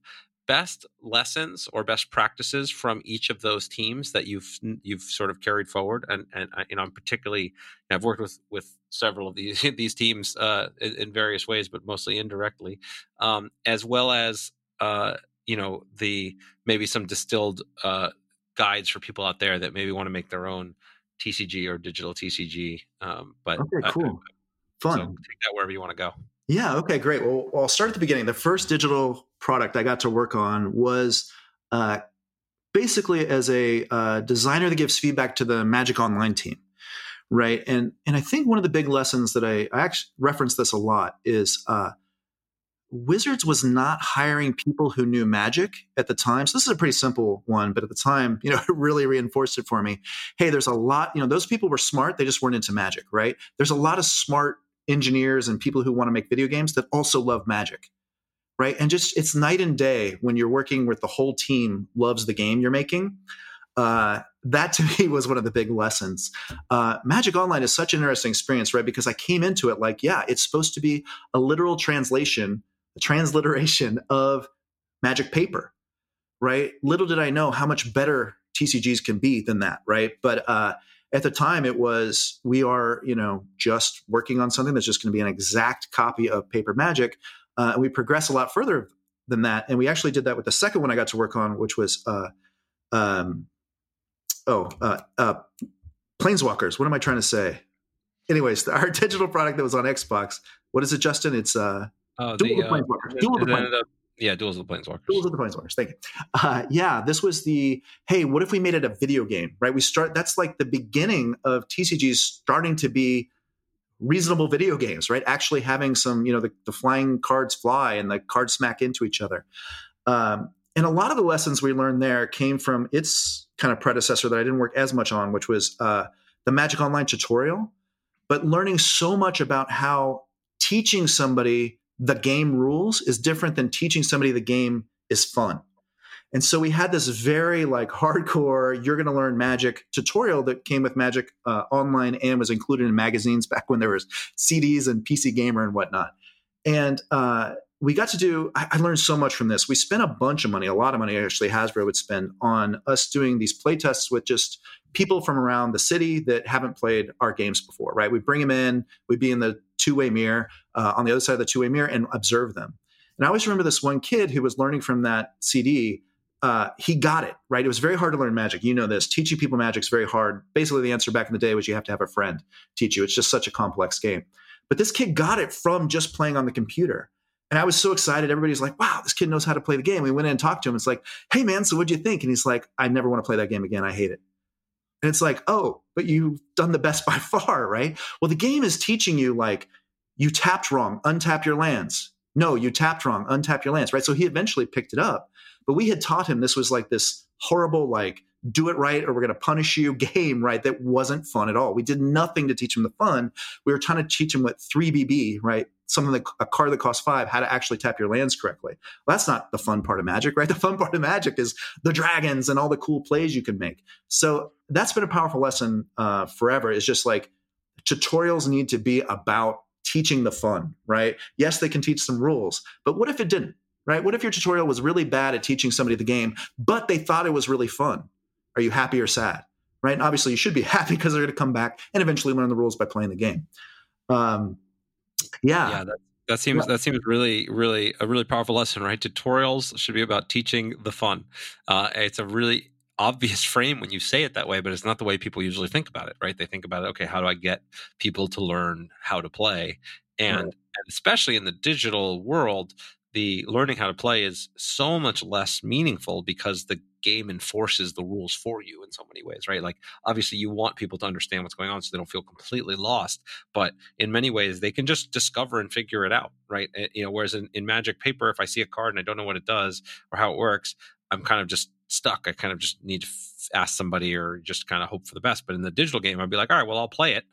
best lessons or best practices from each of those teams that you've you've sort of carried forward and and I, you know i'm particularly i've worked with with several of these these teams uh in various ways but mostly indirectly um as well as uh you know the maybe some distilled uh guides for people out there that maybe want to make their own TCG or digital TCG. Um, but okay, cool, so fun. take that wherever you want to go. Yeah. Okay. Great. Well, I'll start at the beginning. The first digital product I got to work on was uh, basically as a uh, designer that gives feedback to the Magic Online team, right? And and I think one of the big lessons that I, I actually reference this a lot is uh, Wizards was not hiring people who knew Magic at the time. So this is a pretty simple one, but at the time, you know, it really reinforced it for me. Hey, there's a lot. You know, those people were smart. They just weren't into Magic, right? There's a lot of smart engineers and people who want to make video games that also love magic right? And just it's night and day when you're working with the whole team loves the game you're making. Uh, that to me was one of the big lessons. Uh, Magic Online is such an interesting experience, right? Because I came into it like, yeah, it's supposed to be a literal translation, a transliteration of Magic paper, right? Little did I know how much better TCGs can be than that, right? But uh, at the time, it was we are, you know, just working on something that's just going to be an exact copy of Paper Magic, uh, and we progress a lot further than that. And we actually did that with the second one I got to work on, which was. Uh, um, oh, uh, uh, Planeswalkers. What am I trying to say? Anyways, our digital product that was on Xbox. What is it, Justin? It's uh, Oh, Duel the, of uh, Planeswalkers. it- Duel of the up- yeah, Duels of the Planeswalkers. Duels of the Planeswalkers. Thank you. Uh, yeah, this was the hey, what if we made it a video game? Right? We start. That's like the beginning of TCGs starting to be reasonable video games. Right? Actually having some, you know, the, the flying cards fly and the cards smack into each other. Um, and a lot of the lessons we learned there came from its kind of predecessor that I didn't work as much on, which was uh, the Magic Online tutorial. But learning so much about how teaching somebody the game rules is different than teaching somebody the game is fun. And so we had this very like hardcore, you're going to learn magic tutorial that came with Magic uh, Online and was included in magazines back when there was CDs and PC Gamer and whatnot. And uh, we got to do, I, I learned so much from this. We spent a bunch of money, a lot of money actually Hasbro would spend on us doing these play tests with just people from around the city that haven't played our games before, right? We bring them in, we'd be in the two way mirror uh, on the other side of the two way mirror and observe them. And I always remember this one kid who was learning from that CD. Uh, he got it right. It was very hard to learn magic. You know this. Teaching people magic is very hard. Basically, the answer back in the day was you have to have a friend teach you. It's just such a complex game. But this kid got it from just playing on the computer. And I was so excited. Everybody's like, wow, this kid knows how to play the game. We went in and talked to him. It's like, hey, man, so what'd you think? And he's like, I never want to play that game again. I hate it. And it's like, oh, but you've done the best by far, right? Well, the game is teaching you like, you tapped wrong, untap your lands. No, you tapped wrong, untap your lands, right? So he eventually picked it up. But we had taught him this was like this horrible, like, do it right or we're going to punish you game, right? That wasn't fun at all. We did nothing to teach him the fun. We were trying to teach him what 3BB, right? Something that a card that costs five, how to actually tap your lands correctly. Well, that's not the fun part of Magic, right? The fun part of Magic is the dragons and all the cool plays you can make. So that's been a powerful lesson uh, forever. Is just like tutorials need to be about teaching the fun, right? Yes, they can teach some rules, but what if it didn't, right? What if your tutorial was really bad at teaching somebody the game, but they thought it was really fun? Are you happy or sad? Right? And obviously, you should be happy because they're going to come back and eventually learn the rules by playing the game. Um, yeah, yeah that, that seems that seems really really a really powerful lesson right? Tutorials should be about teaching the fun. Uh, it's a really obvious frame when you say it that way but it's not the way people usually think about it right? They think about it okay how do i get people to learn how to play? And, Right. and especially in the digital world the learning how to play is so much less meaningful because the game enforces the rules for you in so many ways right? Like obviously you want people to understand what's going on so they don't feel completely lost but in many ways they can just discover and figure it out right? Uh, you know whereas in, in magic paper if i see a card and i don't know what it does or how it works i'm kind of just stuck. I kind of just need to f- ask somebody or just kind of hope for the best but in the digital game i'd be like all right well i'll play it.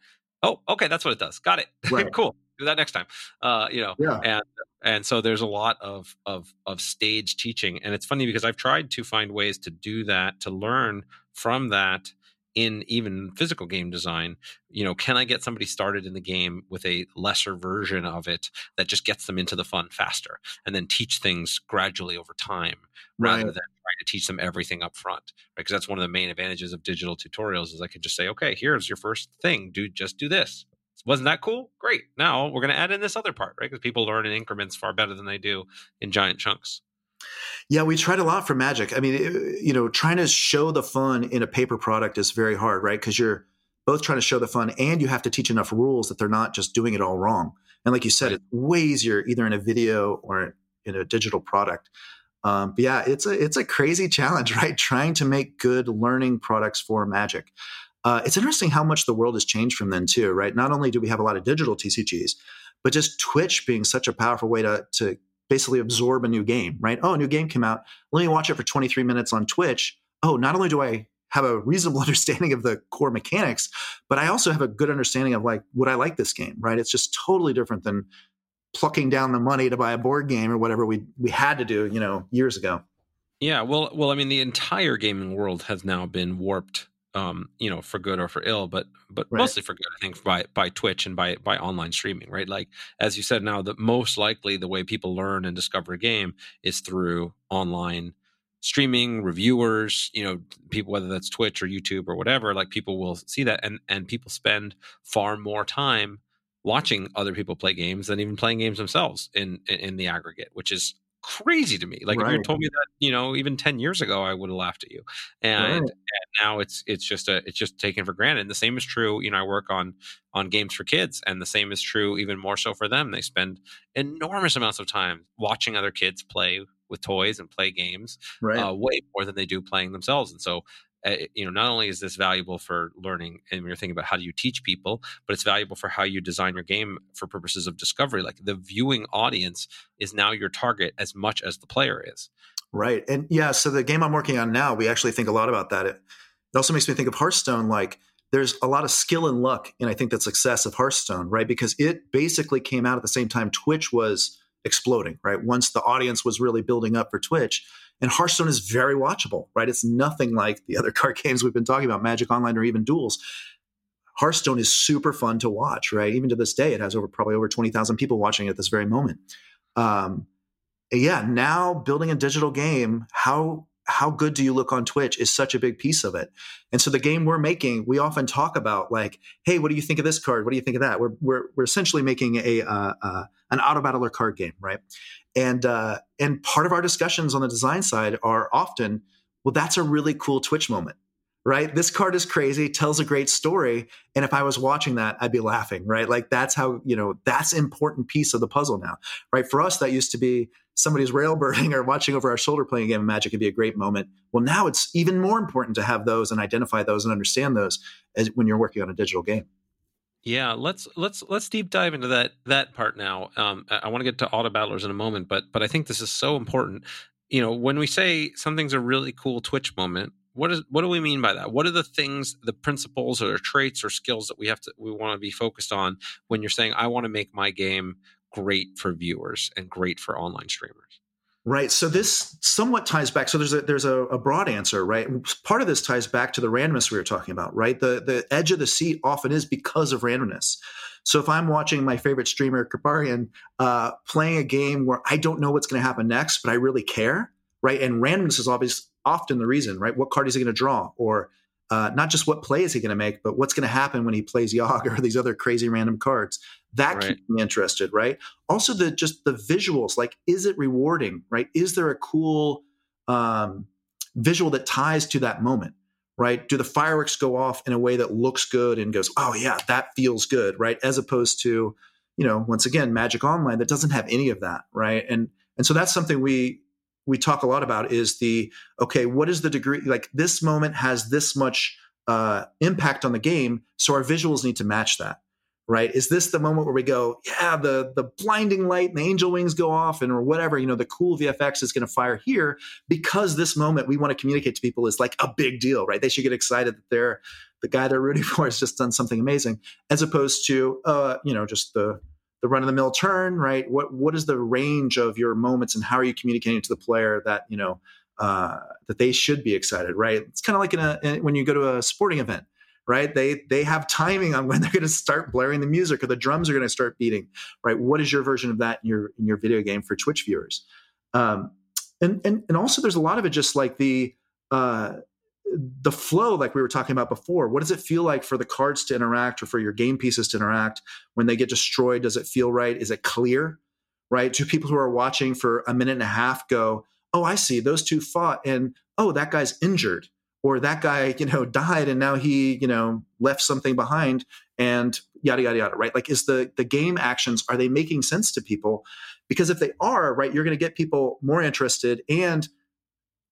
Oh okay that's what it does. Got it. Right. cool. Do that next time. Uh you know yeah, and and so there's a lot of of of stage teaching and it's funny because i've tried to find ways to do that to learn from that in even physical game design. You know can i get somebody started in the game with a lesser version of it that just gets them into the fun faster and then teach things gradually over time rather Right. than trying to teach them everything up front right because that's one of the main advantages of digital tutorials is i can just say okay here's your first thing do just do this wasn't that cool great now we're going to add in this other part right because people learn in increments far better than they do in giant chunks Yeah, we tried a lot for Magic. I mean, it- you know, trying to show the fun in a paper product is very hard, right? Because you're both trying to show the fun and you have to teach enough rules that they're not just doing it all wrong. And like you said, Right. it's way easier either in a video or in a digital product. Um, but yeah, it's a it's a crazy challenge, right? Trying to make good learning products for Magic. Uh, it's interesting how much the world has changed from then too, right? Not only do we have a lot of digital TCGs, but just Twitch being such a powerful way to to basically absorb a new game, right? Oh, a new game came out. Let me watch it for 23 minutes on Twitch. Oh, not only do I have a reasonable understanding of the core mechanics, but I also have a good understanding of like would I like this game, right? It's just totally different than plucking down the money to buy a board game or whatever we we had to do, you know, years ago. Yeah, well, well, I mean, the entire gaming world has now been warped, um, you know, for good or for ill, but but right. mostly for good, I think, by by Twitch and by by online streaming, right? Like as you said, now the most likely the way people learn and discover a game is through online streaming reviewers you know people whether that's twitch or youtube or whatever like people will see that and and people spend far more time watching other people play games than even playing games themselves in in, in the aggregate which is crazy to me like right. if you told me that you know even 10 years ago i would have laughed at you and, right. and, now it's it's just a it's just taken for granted and the same is true you know i work on on games for kids and the same is true even more so for them they spend enormous amounts of time watching other kids play with toys and play games right. uh, way more than they do playing themselves. And so, uh, you know, not only is this valuable for learning and you're thinking about how do you teach people, but it's valuable for how you design your game for purposes of discovery. Like the viewing audience is now your target as much as the player is. Right. And yeah, so the game I'm working on now, we actually think a lot about that. It, it also makes me think of Hearthstone like there's a lot of skill and luck and I think the success of Hearthstone, right? Because it basically came out at the same time Twitch was exploding, right? Once the audience was really building up for Twitch. And Hearthstone is very watchable, right? It's nothing like the other card games we've been talking about, Magic Online or even Duels. Hearthstone is super fun to watch, right? Even to this day, it has over probably over 20,000 people watching at this very moment. Um, yeah, now building a digital game, how how good do you look on Twitch is such a big piece of it. And so the game we're making, we often talk about like, hey, what do you think of this card? What do you think of that? We're we're, we're essentially making a uh, uh, an auto battler card game, right? And uh, and part of our discussions on the design side are often, well, that's a really cool Twitch moment right? This card is crazy, tells a great story. And if I was watching that, I'd be laughing, right? Like that's how, you know, that's important piece of the puzzle now, right? For us, that used to be somebody's railbirding or watching over our shoulder playing a game of magic could be a great moment. Well, now it's even more important to have those and identify those and understand those as when you're working on a digital game. Yeah, let's let's let's deep dive into that that part now. Um, I, I want to get to auto battlers in a moment, but but I think this is so important. You know, when we say something's a really cool Twitch moment, what is what do we mean by that? What are the things, the principles or traits or skills that we have to we want to be focused on when you're saying I want to make my game great for viewers and great for online streamers. Right. So this somewhat ties back. So there's a there's a, a, broad answer, right? Part of this ties back to the randomness we were talking about, right? The the edge of the seat often is because of randomness. So if I'm watching my favorite streamer, Kripparrian, uh, playing a game where I don't know what's going to happen next, but I really care, right? And randomness is obviously often the reason, right? What card is he going to draw, or uh, not just what play is he going to make, but what's going to happen when he plays Yogg or these other crazy random cards. That right. keeps me interested, right? Also, the just the visuals, like, is it rewarding, right? Is there a cool um, visual that ties to that moment, right? Do the fireworks go off in a way that looks good and goes, oh yeah, that feels good, right? As opposed to, you know, once again, Magic Online that doesn't have any of that, right? And and so that's something we we talk a lot about is the okay, what is the degree? Like this moment has this much uh, impact on the game, so our visuals need to match that. Right? Is this the moment where we go, yeah, the the blinding light and the angel wings go off, and or whatever, you know, the cool VFX is going to fire here because this moment we want to communicate to people is like a big deal, right? They should get excited that they're the guy they're rooting for has just done something amazing, as opposed to, uh, you know, just the the run of the mill turn, right? What what is the range of your moments, and how are you communicating to the player that you know uh, that they should be excited, right? It's kind of like in a in, when you go to a sporting event, right? They they have timing on when they're going to start blaring the music or the drums are going to start beating, right? What is your version of that in your in your video game for Twitch viewers? Um, and and and also, there's a lot of it just like the uh, the flow, like we were talking about before, what does it feel like for the cards to interact or for your game pieces to interact when they get destroyed? Does it feel right? Is it clear? Right? Do people who are watching for a minute and a half go, oh, I see, those two fought, and oh, that guy's injured, or that guy, you know, died and now he, you know, left something behind, and yada yada yada. Right? Like, is the the game actions are they making sense to people? Because if they are, right, you're going to get people more interested and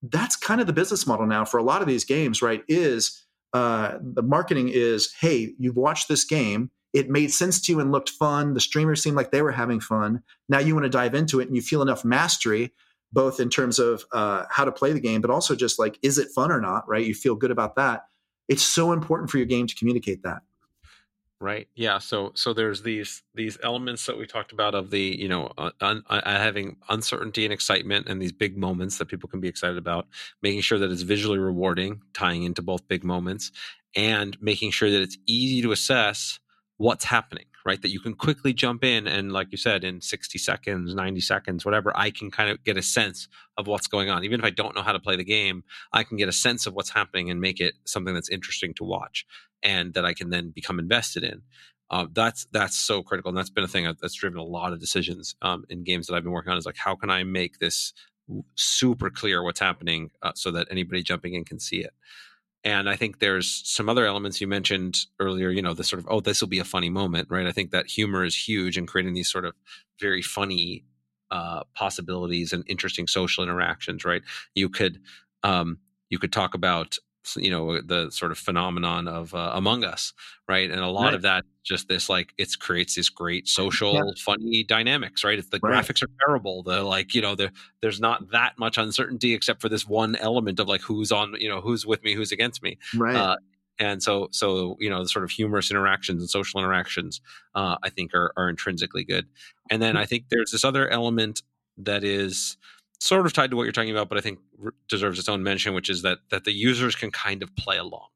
that's kind of the business model now for a lot of these games, right? Is uh, the marketing is, hey, you've watched this game. It made sense to you and looked fun. The streamers seemed like they were having fun. Now you want to dive into it and you feel enough mastery, both in terms of uh, how to play the game, but also just like, is it fun or not, right? You feel good about that. It's so important for your game to communicate that. Right. Yeah. So so there's these these elements that we talked about of the you know uh, un, uh, having uncertainty and excitement and these big moments that people can be excited about, making sure that it's visually rewarding, tying into both big moments, and making sure that it's easy to assess what's happening right that you can quickly jump in and like you said in 60 seconds 90 seconds whatever i can kind of get a sense of what's going on. Even if i don't know how to play the game i can get a sense of what's happening and make it something that's interesting to watch and that i can then become invested in. Uh, that's that's so critical and that's been a thing that's driven a lot of decisions um, in games that i've been working on is like how can i make this super clear what's happening uh, so that anybody jumping in can see it and I think there's some other elements you mentioned earlier, you know, the sort of, oh, this will be a funny moment, right? I think that humor is huge in creating these sort of very funny uh, possibilities and interesting social interactions, right? You could, um, you could talk about you know the sort of phenomenon of uh, Among Us, right? And a lot right. of that just this like it creates this great social yeah. funny dynamics, right? It's the right. graphics are terrible. The like you know there there's not that much uncertainty except for this one element of like who's on you know who's with me, who's against me, right? Uh, and so so you know the sort of humorous interactions and social interactions uh, i think are, are intrinsically good and then hmm. i think there's this other element that is sort of tied to what you're talking about, but I think deserves its own mention, which is that that the users can kind of play along,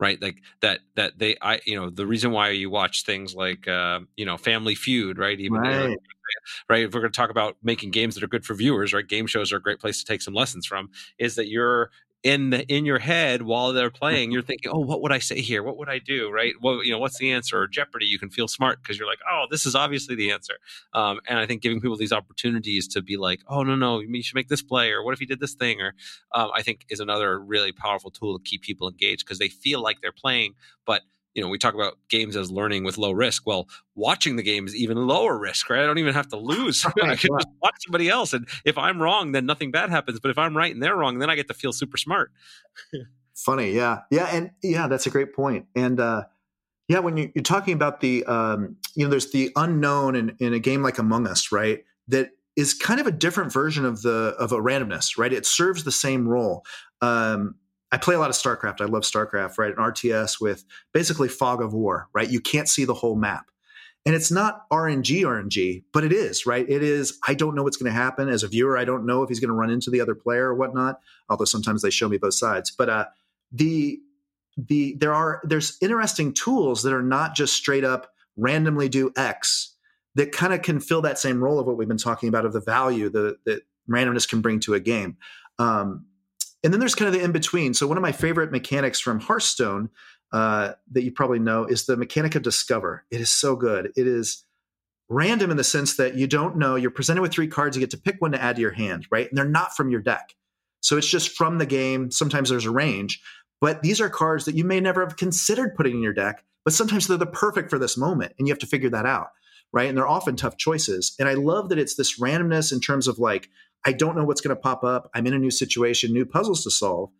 right? Like that that they I you know the reason why you watch things like uh, you know Family Feud, right? Even right. right, if we're going to talk about making games that are good for viewers, right? Game shows are a great place to take some lessons from. Is that you're in the in your head while they're playing you're thinking oh what would i say here? What would i do? Right? Well you know what's the answer? Or jeopardy you can feel smart because you're like oh this is obviously the answer. Um, and i think giving people these opportunities to be like oh no no you should make this play or what if you did this thing? or um, i think is another really powerful tool to keep people engaged because they feel like they're playing but you know, we talk about games as learning with low risk. Well, watching the game is even lower risk, right? I don't even have to lose. I can just watch somebody else. And if I'm wrong, then nothing bad happens. But if I'm right and they're wrong, then I get to feel super smart. Funny. Yeah. Yeah. And yeah, that's a great point. And, uh, yeah, when you, are talking about the, um, you know, there's the unknown in, in a game like Among Us, right? That is kind of a different version of the of a randomness, right? It serves the same role. Um, I play a lot of StarCraft. I love StarCraft, right? An RTS with basically fog of war, right? You can't see the whole map. And it's not RNG, RNG, but it is, right? It is, I don't know what's going to happen. As a viewer, I don't know if he's going to run into the other player or whatnot, although sometimes they show me both sides. But uh, the, the, there are, there's interesting tools that are not just straight up randomly do X that kind of can fill that same role of what we've been talking about of the value that randomness can bring to a game. Um, and then there's kind of the in between. So one of my favorite mechanics from Hearthstone uh, that you probably know is the mechanic of discover. It is so good. It is random in the sense that you don't know. You're presented with three cards. You get to pick one to add to your hand, right? And they're not from your deck. So it's just from the game. Sometimes there's a range, but these are cards that you may never have considered putting in your deck. But sometimes they're the perfect for this moment, and you have to figure that out, right? And they're often tough choices. And I love that it's this randomness in terms of like I don't know what's going to pop up. I'm in a new situation, new puzzles to solve.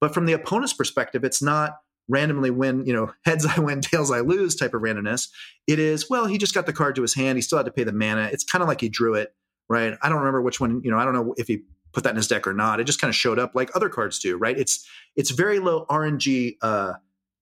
But from the opponent's perspective, it's not randomly win, you know, heads I win, tails I lose type of randomness. It is, well, he just got the card to his hand. He still had to pay the mana. It's kind of like he drew it, right? I don't remember which one, you know, I don't know if he put that in his deck or not. It just kind of showed up like other cards do, right? It's it's very low RNG uh,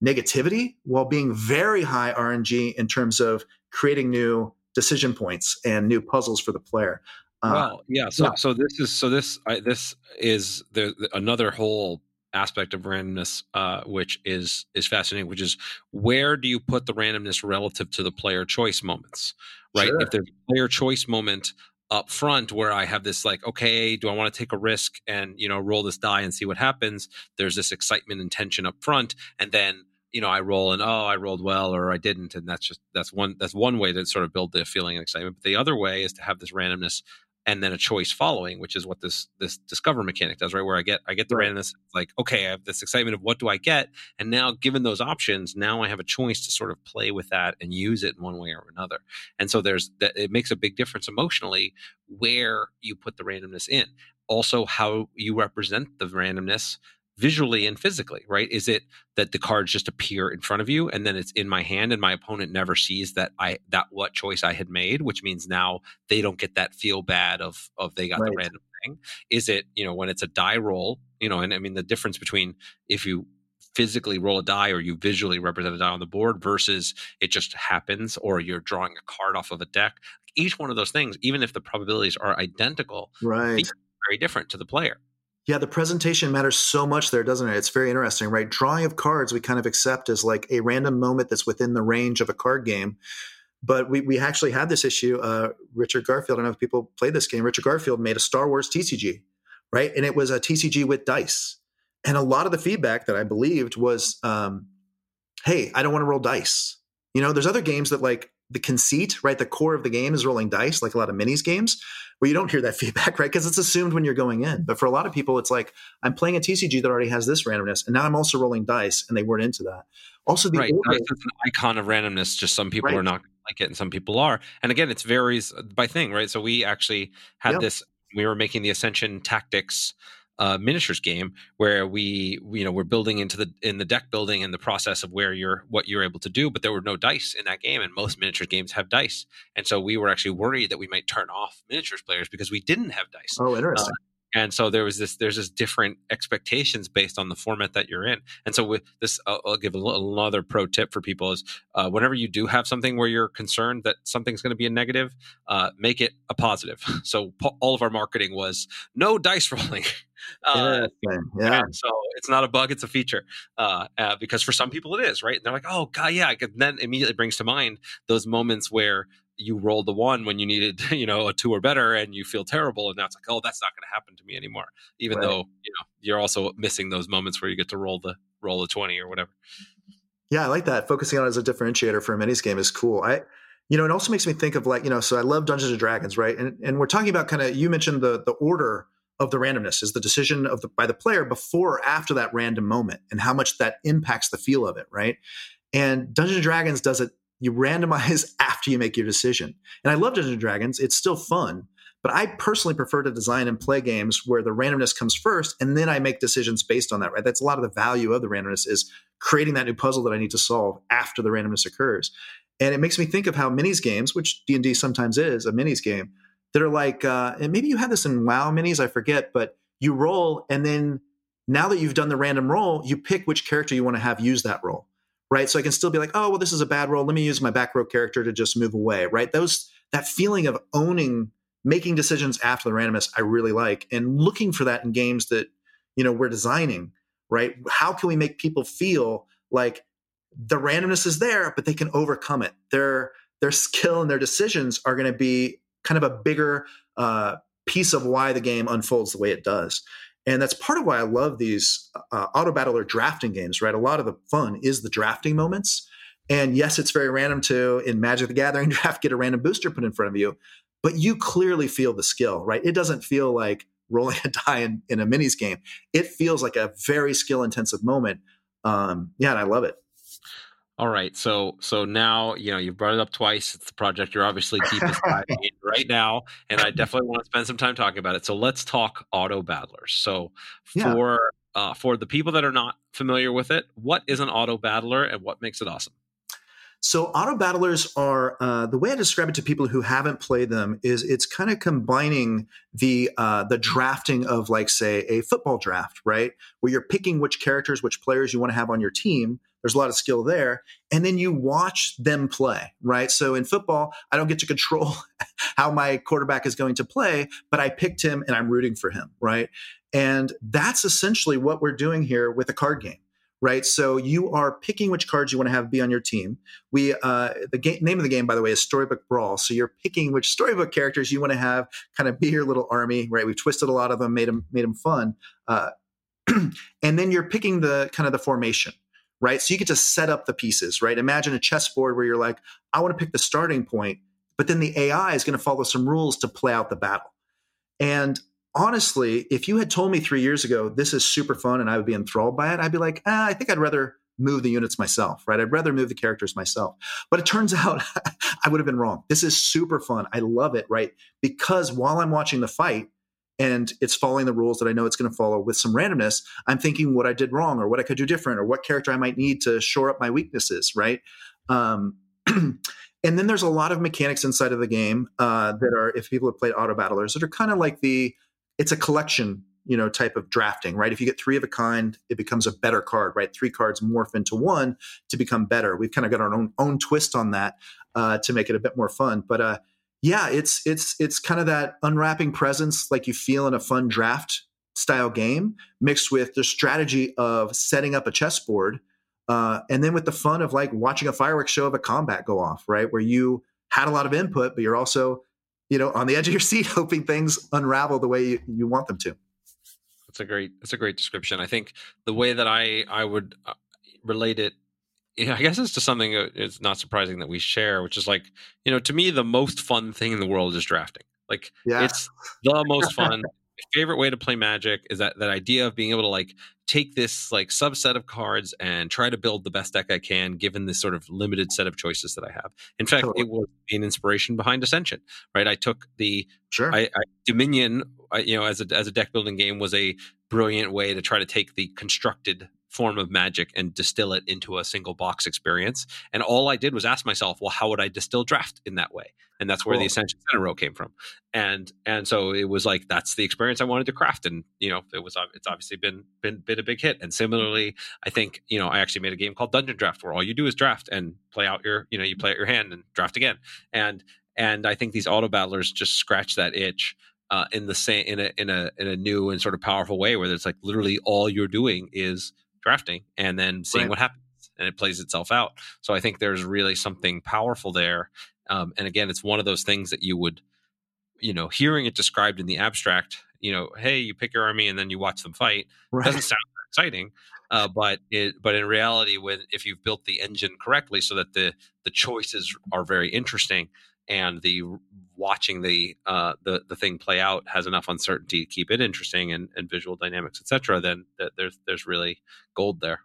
negativity while being very high RNG in terms of creating new decision points and new puzzles for the player. Uh, well, yeah. So, yeah. so this is so this I, this is the, another whole aspect of randomness, uh, which is is fascinating. Which is where do you put the randomness relative to the player choice moments, right? Sure. If there's a player choice moment up front where I have this like, okay, do I want to take a risk and you know roll this die and see what happens? There's this excitement and tension up front, and then you know I roll and oh I rolled well or I didn't, and that's just that's one that's one way to sort of build the feeling and excitement. But the other way is to have this randomness and then a choice following, which is what this this discover mechanic does, right? Where I get I get the right. randomness, like okay, I have this excitement of what do I get, and now given those options, now I have a choice to sort of play with that and use it in one way or another. And so there's that it makes a big difference emotionally where you put the randomness in. Also, how you represent the randomness visually and physically, right? Is it that the cards just appear in front of you and then it's in my hand and my opponent never sees that I that what choice I had made, which means now they don't get that feel bad of of they got right. the random thing? Is it, you know, when it's a die roll, you know, and I mean the difference between if you physically roll a die or you visually represent a die on the board versus it just happens or you're drawing a card off of a deck. Each one of those things, even if the probabilities are identical, right, very different to the player. Yeah, the presentation matters so much there, doesn't it? It's very interesting, right? Drawing of cards we kind of accept as like a random moment that's within the range of a card game. But we, we actually had this issue. Uh, Richard Garfield, I don't know if people played this game. Richard Garfield made a Star Wars TCG, right? And it was a TCG with dice. And a lot of the feedback that I believed was, um, hey, I don't want to roll dice. You know, there's other games that like the conceit, right? The core of the game is rolling dice, like a lot of minis games where you don't hear that feedback, right? Because it's assumed when you're going in. But for a lot of people, it's like I'm playing a TCG that already has this randomness, and now I'm also rolling dice, and they weren't into that. Also, the right, order, is an icon of randomness. Just some people right. are not like it, and some people are. And again, it varies by thing, right? So we actually had this. We were making the Ascension Tactics uh, miniatures game where we you know we're building into the in the deck building and the process of where you're what you're able to do but there were no dice in that game and most miniatures games have dice. And so we were actually worried that we might turn off miniatures players because we didn't have dice. Oh interesting. uh, and so there was this there's this different expectations based on the format that you're in and so with this i'll, I'll give a another pro tip for people is uh, whenever you do have something where you're concerned that something's going to be a negative uh, make it a positive so po- all of our marketing was no dice rolling uh, yeah. So it's not a bug; it's a feature. Uh, uh, because for some people it is, right? And they're like, "Oh God, yeah." then immediately brings to mind those moments where you rolled the one when you needed, you know, a two or better, and you feel terrible, and that's like, "Oh, that's not going to happen to me anymore." Even right. though you know you're also missing those moments where you get to roll the roll the twenty or whatever. Yeah, I like that. Focusing on it as a differentiator for a minis game is cool. I you know, it also makes me think of like, you know, so I love Dungeons and Dragons, right? And and we're talking about kind of you mentioned the the order of the randomness is the decision of the by the player before or after that random moment and how much that impacts the feel of it right and dungeons and dragons does it you randomize after you make your decision. And i love dungeons and dragons. It's still fun but i personally prefer to design and play games where the randomness comes first and then i make decisions based on that right? That's a lot of the value of the randomness is creating that new puzzle that i need to solve after the randomness occurs. And it makes me think of how minis games which d&d sometimes is a minis game that are like, uh, and maybe you had this in WoW minis, I forget, but you roll and then now that you've done the random roll, you pick which character you want to have use that roll, right? So I can still be like, oh, well, this is a bad roll. Let me use my back row character to just move away, right? Those that feeling of owning, making decisions after the randomness, I really like, and looking for that in games that you know we're designing, right? How can we make people feel like the randomness is there, but they can overcome it? Their their skill and their decisions are going to be kind of a bigger uh, piece of why the game unfolds the way it does. And that's part of why I love these uh, auto battle or drafting games, right? A lot of the fun is the drafting moments. And yes, it's very random to, in Magic the Gathering draft, get a random booster put in front of you, but you clearly feel the skill, right? It doesn't feel like rolling a die in, in a minis game. It feels like a very skill intensive moment. Um, yeah, and I love it. All right, so so now you know you've brought it up twice. It's the project you're obviously deepest in right now, and I definitely want to spend some time talking about it. So let's talk auto battlers. So for yeah. uh, for the people that are not familiar with it, what is an auto battler and what makes it awesome? So auto battlers are uh, the way I describe it to people who haven't played them is it's kind of combining the uh, the drafting of like say a football draft, right, where you're picking which characters, which players you want to have on your team there's a lot of skill there. And then you watch them play, right? So in football, I don't get to control how my quarterback is going to play, but I picked him and I'm rooting for him, right? And that's essentially what we're doing here with a card game right? So you are picking which cards you want to have be on your team. We uh, the game, name of the game, by the way, is Storybook Brawl. So you're picking which storybook characters you want to have, kind of be your little army, right? We've twisted a lot of them, made them made them fun, uh, and then you're picking the kind of the formation, right? So you get to set up the pieces, right? Imagine a chessboard where you're like, I want to pick the starting point, but then the AI is going to follow some rules to play out the battle. And honestly, if you had told me three years ago this is super fun and I would be enthralled by it, I'd be like, ah, I think I'd rather move the units myself, right? I'd rather move the characters myself. But it turns out I would have been wrong. This is super fun. I love it, right? Because while I'm watching the fight, and it's following the rules that I know it's going to follow with some randomness, I'm thinking what I did wrong or what I could do different or what character I might need to shore up my weaknesses, right? Um, and then there's a lot of mechanics inside of the game uh, that are, if people have played auto battlers, that are kind of like the, it's a collection you know type of drafting right? If you get three of a kind it becomes a better card right? Three cards morph into one to become better. We've kind of got our own own twist on that uh, to make it a bit more fun but uh, yeah it's it's it's kind of that unwrapping presence like you feel in a fun draft style game mixed with the strategy of setting up a chessboard uh, and then with the fun of like watching a fireworks show of a combat go off right? Where you had a lot of input but you're also you know on the edge of your seat hoping things unravel the way you, you want them to that's a great that's a great description i think the way that i i would uh, relate it yeah, I guess it's to something it's not surprising that we share, which is like, you know, to me, the most fun thing in the world is drafting. Like, yeah. it's the most fun. Favorite way to play magic is that that idea of being able to like take this like subset of cards and try to build the best deck I can given this sort of limited set of choices that I have. In fact, totally. it was an inspiration behind Ascension, right? I took the sure I, I, Dominion, I, you know, as a as a deck building game was a brilliant way to try to take the constructed form of magic and distill it into a single box experience. And all I did was ask myself, well, how would I distill draft in that way? And that's where cool. the Ascension Center row came from. And and so it was like that's the experience I wanted to craft. And you know, it was it's obviously been been been a big hit. And similarly, I think you know I actually made a game called Dungeon Draft where all you do is draft and play out your you know you play out your hand and draft again. And and I think these auto battlers just scratch that itch uh, in the same in a in a in a new and sort of powerful way where it's like literally all you're doing is drafting and then seeing right. what happens and it plays itself out. So I think there's really something powerful there. Um, and again, it's one of those things that you would, you know, hearing it described in the abstract, you know, hey, you pick your army and then you watch them fight. Right. Doesn't sound exciting, uh, but it, but in reality, when if you've built the engine correctly, so that the the choices are very interesting, and the watching the uh, the the thing play out has enough uncertainty to keep it interesting and, and visual dynamics, etc., then th- there's there's really gold there.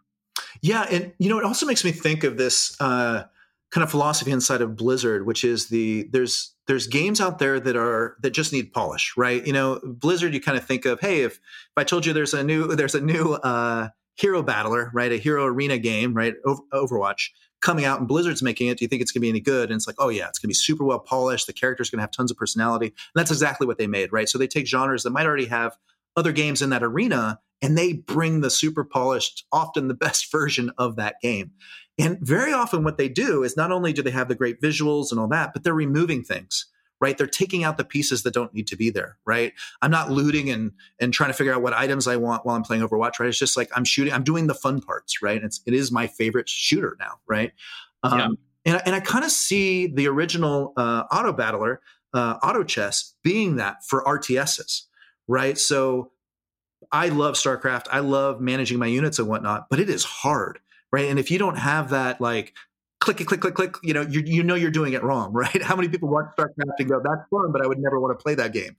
Yeah, and you know it also makes me think of this uh, kind of philosophy inside of Blizzard, which is the there's there's games out there that are that just need polish, right? You know, Blizzard, you kind of think of, hey, if if I told you there's a new there's a new uh, hero battler, right, a hero arena game, right, Overwatch coming out and Blizzard's making it, do you think it's going to be any good? And it's like, oh yeah, it's going to be super well polished. The character's going to have tons of personality. And that's exactly what they made, right? So they take genres that might already have other games in that arena and they bring the super polished, often the best version of that game. And very often what they do is not only do they have the great visuals and all that, but they're removing things right? They're taking out the pieces that don't need to be there, right? I'm not looting and and trying to figure out what items I want while I'm playing Overwatch, right? It's just like I'm shooting, I'm doing the fun parts, right? It's it is my favorite shooter now, right? Um, yeah. And, and I kind of see the original uh, auto battler, uh, auto chess, being that for RTSs, right? So I love StarCraft. I love managing my units and whatnot, but it is hard, right? And if you don't have that like click, it, click, click, click, you know, you, you know you're doing it wrong, right? How many people watch StarCraft and go, that's fun, but I would never want to play that game.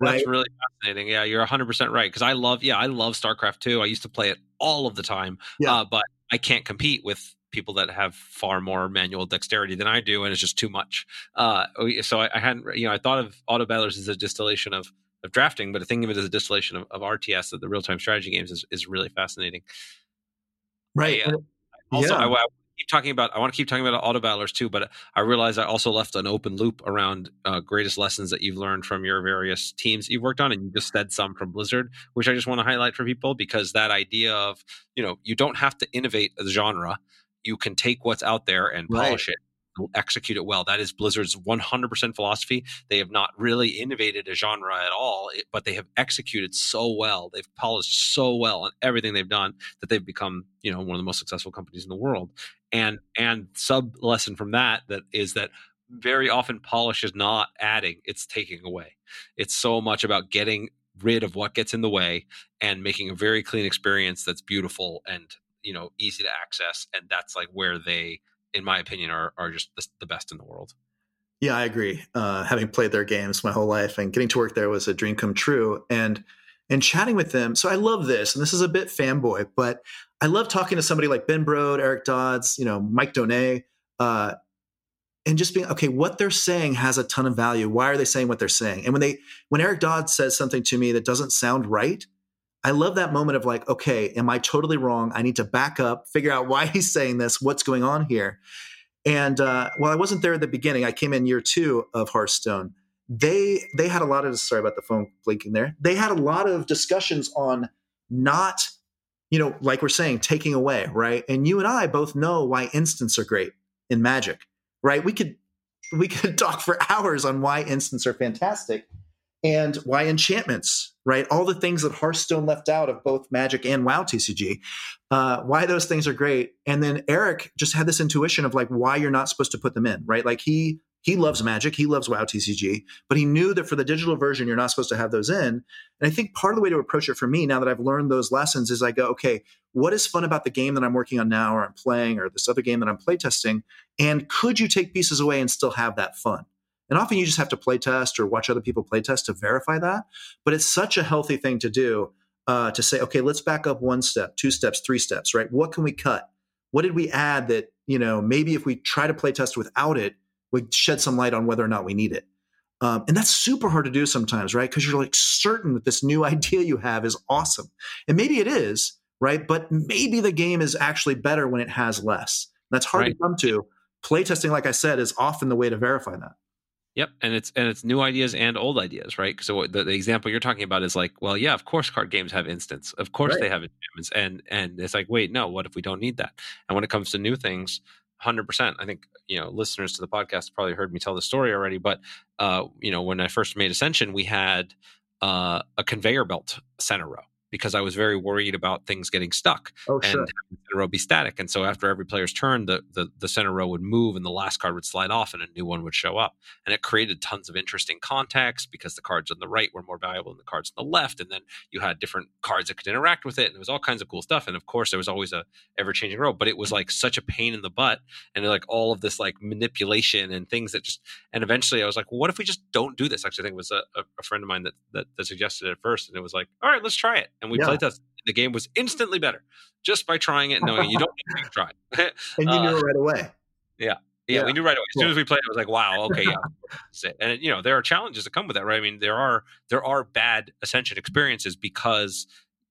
Right? That's really fascinating. Yeah, you're 100% right. Because I love, yeah, I love StarCraft too. I used to play it all of the time, yeah. Uh, but I can't compete with people that have far more manual dexterity than I do, and it's just too much. Uh, so I, I, hadn't, you know, I thought of auto battlers as a distillation of of drafting, but to think of it as a distillation of, of RTS, of the real time strategy games, is, is really fascinating. Right. I, uh, also, yeah. I, I, keep talking about I want to keep talking about auto battlers too, but I realize I also left an open loop around uh, greatest lessons that you've learned from your various teams you've worked on, and you just said some from Blizzard, which I just want to highlight for people because that idea of you know you don't have to innovate the genre, you can take what's out there and polish it execute it well. That is Blizzard's 100% philosophy. They have not really innovated a genre at all, but they have executed so well. They've polished so well on everything they've done that they've become, you know, one of the most successful companies in the world. And and sub lesson from that that is that very often polish is not adding, it's taking away. It's so much about getting rid of what gets in the way and making a very clean experience that's beautiful and, you know, easy to access and that's like where they in my opinion, are are just the, best in the world. Yeah, I agree. Uh, having played their games my whole life and getting to work there was a dream come true. And and chatting with them. So I love this, and this is a bit fanboy, but I love talking to somebody like Ben Brode, Eric Dodds, you know, Mike Donais, uh, and just being okay. What they're saying has a ton of value. Why are they saying what they're saying? And when they when Eric Dodds says something to me that doesn't sound right, I love that moment of like, okay, am I totally wrong? I need to back up, figure out why he's saying this, what's going on here. And uh, while I wasn't there at the beginning, I came in year two of Hearthstone. they they had a lot of sorry about the phone blinking there. They had a lot of discussions on not, you know, like we're saying, taking away, right? And you and I both know why instants are great in Magic, right? We could we could talk for hours on why instants are fantastic and why enchantments, right? All the things that Hearthstone left out of both Magic and WoW TCG, uh, why those things are great. And then Eric just had this intuition of like why you're not supposed to put them in, right? Like he he loves Magic, he loves WoW TCG, but he knew that for the digital version you're not supposed to have those in. And I think part of the way to approach it for me now that I've learned those lessons is I go, okay, what is fun about the game that I'm working on now, or I'm playing, or this other game that I'm playtesting, and could you take pieces away and still have that fun? And often you just have to play test or watch other people play test to verify that. But it's such a healthy thing to do uh, to say, okay, let's back up one step, two steps, three steps, right? What can we cut? What did we add that, you know, maybe if we try to play test without it, we shed some light on whether or not we need it. Um, and that's super hard to do sometimes, right? Because you're like certain that this new idea you have is awesome. And maybe it is, right? But maybe the game is actually better when it has less. That's hard right. to come to. Playtesting, like I said, is often the way to verify that. Yep, and it's and it's new ideas and old ideas, right? So the, the example you're talking about is like, well, yeah, of course, card games have instants, of course right. they have enchantments, and and it's like, wait, no, what if we don't need that? And when it comes to new things, hundred percent, I think you know listeners to the podcast probably heard me tell the story already, but uh, you know when I first made Ascension, we had uh, a conveyor belt center row, because I was very worried about things getting stuck oh, and sure. the center row be static. And so after every player's turn, the, the, the center row would move and the last card would slide off and a new one would show up. And it created tons of interesting context because the cards on the right were more valuable than the cards on the left. And then you had different cards that could interact with it. And it was all kinds of cool stuff. And of course, there was always a ever changing row, but it was like such a pain in the butt and like all of this like manipulation and things that just, and eventually I was like, well, what if we just don't do this? Actually, I think it was a, a friend of mine that, that, that suggested it first. And it was like, all right, let's try it and we yeah. played test. The game was instantly better just by trying it, knowing you don't need to try. and you uh, knew it right away. Yeah. Yeah, yeah, we knew right away. As soon as we played, it was like, "Wow, okay, yeah." and you know, there are challenges that come with that, right? I mean, there are there are bad ascension experiences because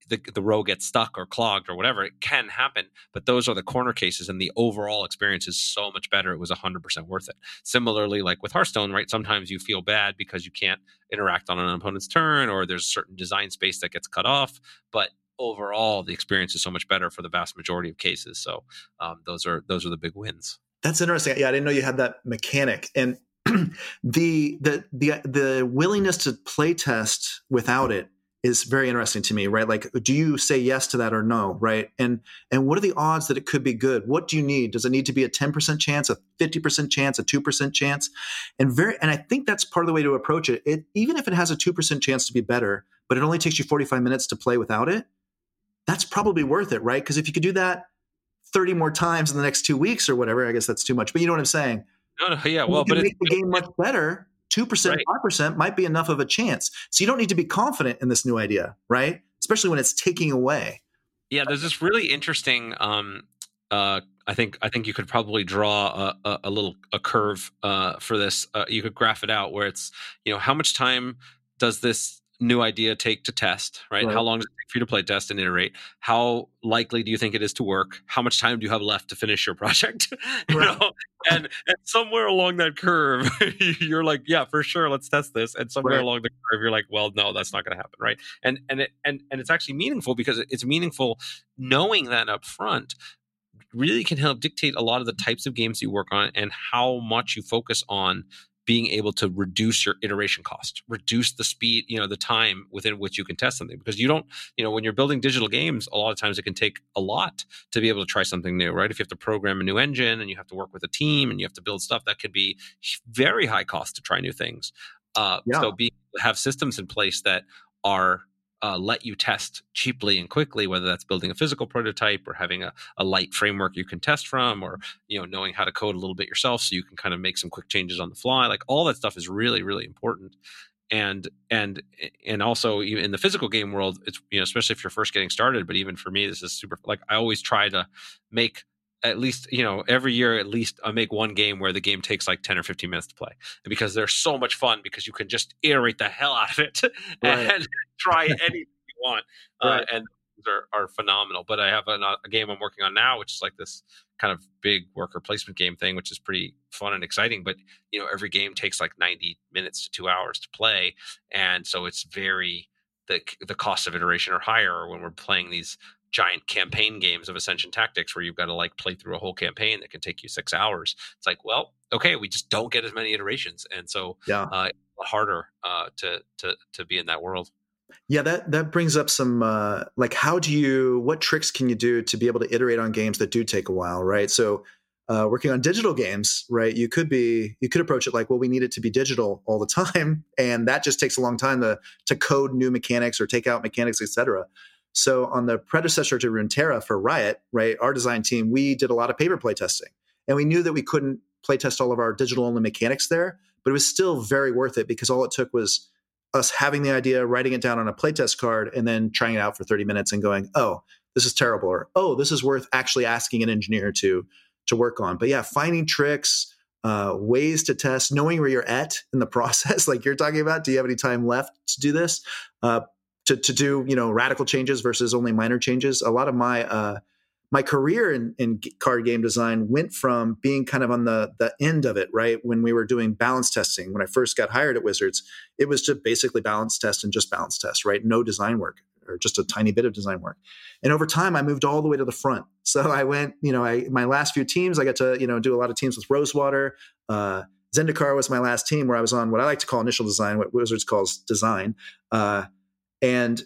the, the row gets stuck or clogged or whatever, it can happen. But those are the corner cases, and the overall experience is so much better. It was 100% worth it. Similarly, like with Hearthstone, right? Sometimes you feel bad because you can't interact on an opponent's turn, or there's a certain design space that gets cut off. But overall, the experience is so much better for the vast majority of cases. So um, those are those are the big wins. That's interesting. Yeah, I didn't know you had that mechanic. And the the the the willingness to play test without it is very interesting to me right? Like do you say yes to that or no right? And and what are the odds that it could be good? What do you need? Does it need to be a 10% chance a 50% chance a 2% chance? And very and i think that's part of the way to approach it, it even if it has a 2% chance to be better but it only takes you 45 minutes to play without it that's probably worth it right? Because if you could do that 30 more times in the next two weeks or whatever i guess that's too much but you know what i'm saying? No, no yeah well but make the game much better 2%, right. 5% might be enough of a chance. So you don't need to be confident in this new idea, right? Especially when it's taking away. Yeah, there's this really interesting um, uh, I think I think you could probably draw a, a, a little a curve uh, for this. Uh, you could graph it out where it's you know how much time does this new idea take to test, right? right? How long does it take for you to play test and iterate? How likely do you think it is to work? How much time do you have left to finish your project? you right. know, and and somewhere along that curve, you're like, yeah, for sure, let's test this. And somewhere right. along the curve, you're like, well, no, that's not going to happen, right? And and it and and it's actually meaningful because it's meaningful knowing that up front really can help dictate a lot of the types of games you work on and how much you focus on being able to reduce your iteration cost, reduce the speed, you know, the time within which you can test something. Because you don't, you know, when you're building digital games, a lot of times it can take a lot to be able to try something new, right? If you have to program a new engine and you have to work with a team and you have to build stuff, that could be very high cost to try new things. Uh, yeah. So be have systems in place that are uh, let you test cheaply and quickly, whether that's building a physical prototype or having a, a light framework you can test from, or you know knowing how to code a little bit yourself so you can kind of make some quick changes on the fly. Like all that stuff is really really important. And and and also in the physical game world, it's you know especially if you're first getting started. But even for me, this is super. Like I always try to make at least you know every year at least I make one game where the game takes like 10 or 15 minutes to play and because they're so much fun because you can just iterate the hell out of it right. and try anything you want uh, right. uh, and are, are phenomenal. But I have a, a game I'm working on now, which is like this kind of big worker placement game thing, which is pretty fun and exciting. But you know, every game takes like 90 minutes to two hours to play, and so it's very the the cost of iteration are higher when we're playing these giant campaign games of Ascension Tactics where you've got to like play through a whole campaign that can take you six hours. It's like, well, okay, we just don't get as many iterations, and so yeah, uh, harder uh, to to to be in that world. Yeah, that that brings up some uh, like how do you what tricks can you do to be able to iterate on games that do take a while, right? So uh, working on digital games, right? You could be you could approach it like, well, we need it to be digital all the time, and that just takes a long time to to code new mechanics or take out mechanics, etc. So on the predecessor to Runeterra for Riot, right, our design team, we did a lot of paper play testing, and we knew that we couldn't play test all of our digital only mechanics there, but it was still very worth it because all it took was us having the idea, writing it down on a playtest card, and then trying it out for 30 minutes and going, oh, this is terrible, or oh, this is worth actually asking an engineer to to work on. But yeah, finding tricks, uh, ways to test, knowing where you're at in the process, like you're talking about. Do you have any time left to do this? Uh, to to do you know radical changes versus only minor changes. A lot of my uh, my career in, in card game design went from being kind of on the the end of it, right? When we were doing balance testing, when I first got hired at Wizards, it was to basically balance test and just balance test, right? No design work or just a tiny bit of design work. And over time, I moved all the way to the front. So I went, you know, I my last few teams, I got to you know do a lot of teams with Rosewater. Uh, Zendikar was my last team where I was on what I like to call initial design, what Wizards calls design. Uh, and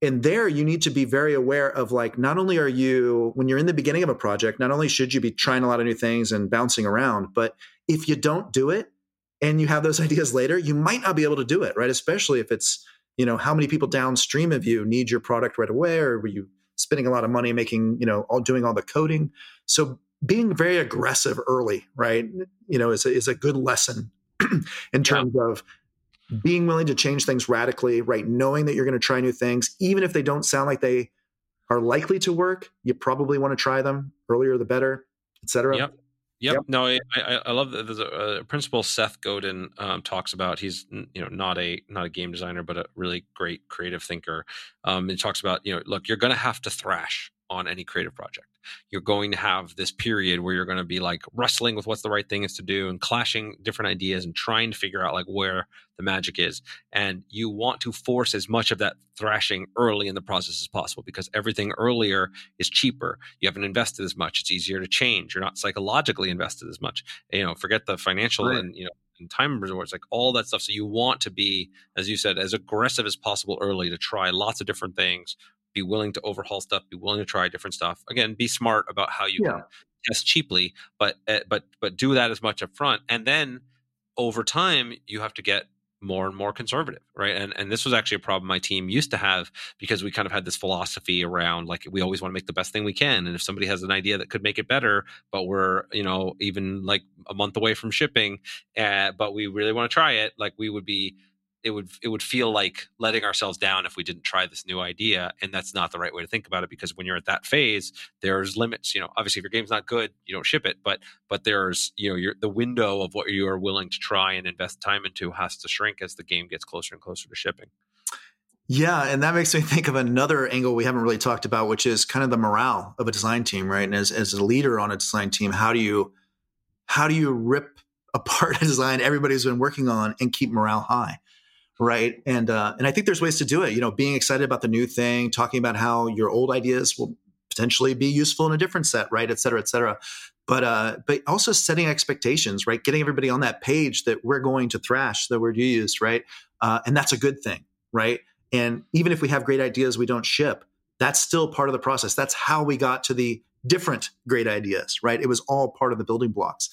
and there you need to be very aware of like not only are you when you're in the beginning of a project not only should you be trying a lot of new things and bouncing around but if you don't do it and you have those ideas later you might not be able to do it right especially if it's you know how many people downstream of you need your product right away or were you spending a lot of money making you know all doing all the coding so being very aggressive early right you know is a, is a good lesson in terms yeah. of being willing to change things radically, right? Knowing that you're going to try new things, even if they don't sound like they are likely to work, you probably want to try them earlier the better, etc. Yep. Yep. yep. No, I, I love that. There's a, a, principle Seth Godin um, talks about. He's you know not a not a game designer, but a really great creative thinker. Um, he talks about you know look, you're going to have to thrash on any creative project. You're going to have this period where you're going to be like wrestling with what's the right thing is to do and clashing different ideas and trying to figure out like where the magic is. And you want to force as much of that thrashing early in the process as possible because everything earlier is cheaper. You haven't invested as much. It's easier to change. You're not psychologically invested as much. You know, forget the financial right. and you know and time resorts, like all that stuff. So you want to be, as you said, as aggressive as possible early to try lots of different things, be willing to overhaul stuff, be willing to try different stuff. Again, be smart about how you yeah. can test cheaply, but uh, but but do that as much up front, and then over time you have to get more and more conservative, right? And and this was actually a problem my team used to have because we kind of had this philosophy around like we always want to make the best thing we can, and if somebody has an idea that could make it better, but we're you know even like a month away from shipping, uh, but we really want to try it, like we would be it would it would feel like letting ourselves down if we didn't try this new idea and that's not the right way to think about it because when you're at that phase there's limits you know obviously if your game's not good you don't ship it but but there's you know your the window of what you are willing to try and invest time into has to shrink as the game gets closer and closer to shipping yeah, and that makes me think of another angle we haven't really talked about, which is kind of the morale of a design team, right? And as, as a leader on a design team, how do you how do you rip apart a design everybody's been working on and keep morale high? Right. And uh, and i think there's ways to do it you know being excited about the new thing talking about how your old ideas will potentially be useful in a different set right et cetera et cetera. But uh but also setting expectations right getting everybody on that page that we're going to thrash the word you used right uh, and that's a good thing right? And even if we have great ideas we don't ship that's still part of the process. That's how we got to the different great ideas right? It was all part of the building blocks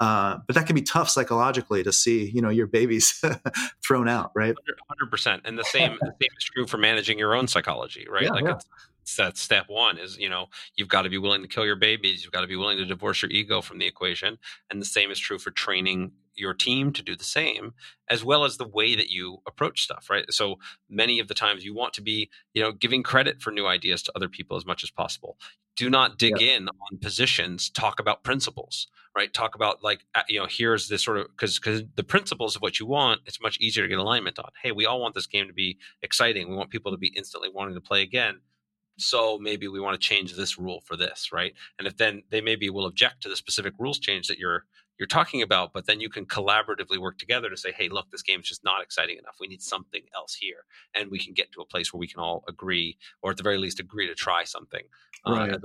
uh, but that can be tough psychologically to see, you know, your babies thrown out, right? Hundred percent, and the same, the same is true for managing your own psychology, right? Yeah, like yeah. It's, it's that step one is, you know, you've got to be willing to kill your babies, you've got to be willing to divorce your ego from the equation, and the same is true for training your team to do the same as well as the way that you approach stuff right? So many of the times you want to be you know giving credit for new ideas to other people as much as possible. Do not dig yeah. in on positions talk about principles right? Talk about like you know here's this sort of because because the principles of what you want it's much easier to get alignment on. Hey we all want this game to be exciting. We want people to be instantly wanting to play again. So maybe we want to change this rule for this right? And if then they maybe will object to the specific rules change that you're you're talking about but then you can collaboratively work together to say hey look this game is just not exciting enough. We need something else here. And we can get to a place where we can all agree or at the very least agree to try something right. uh,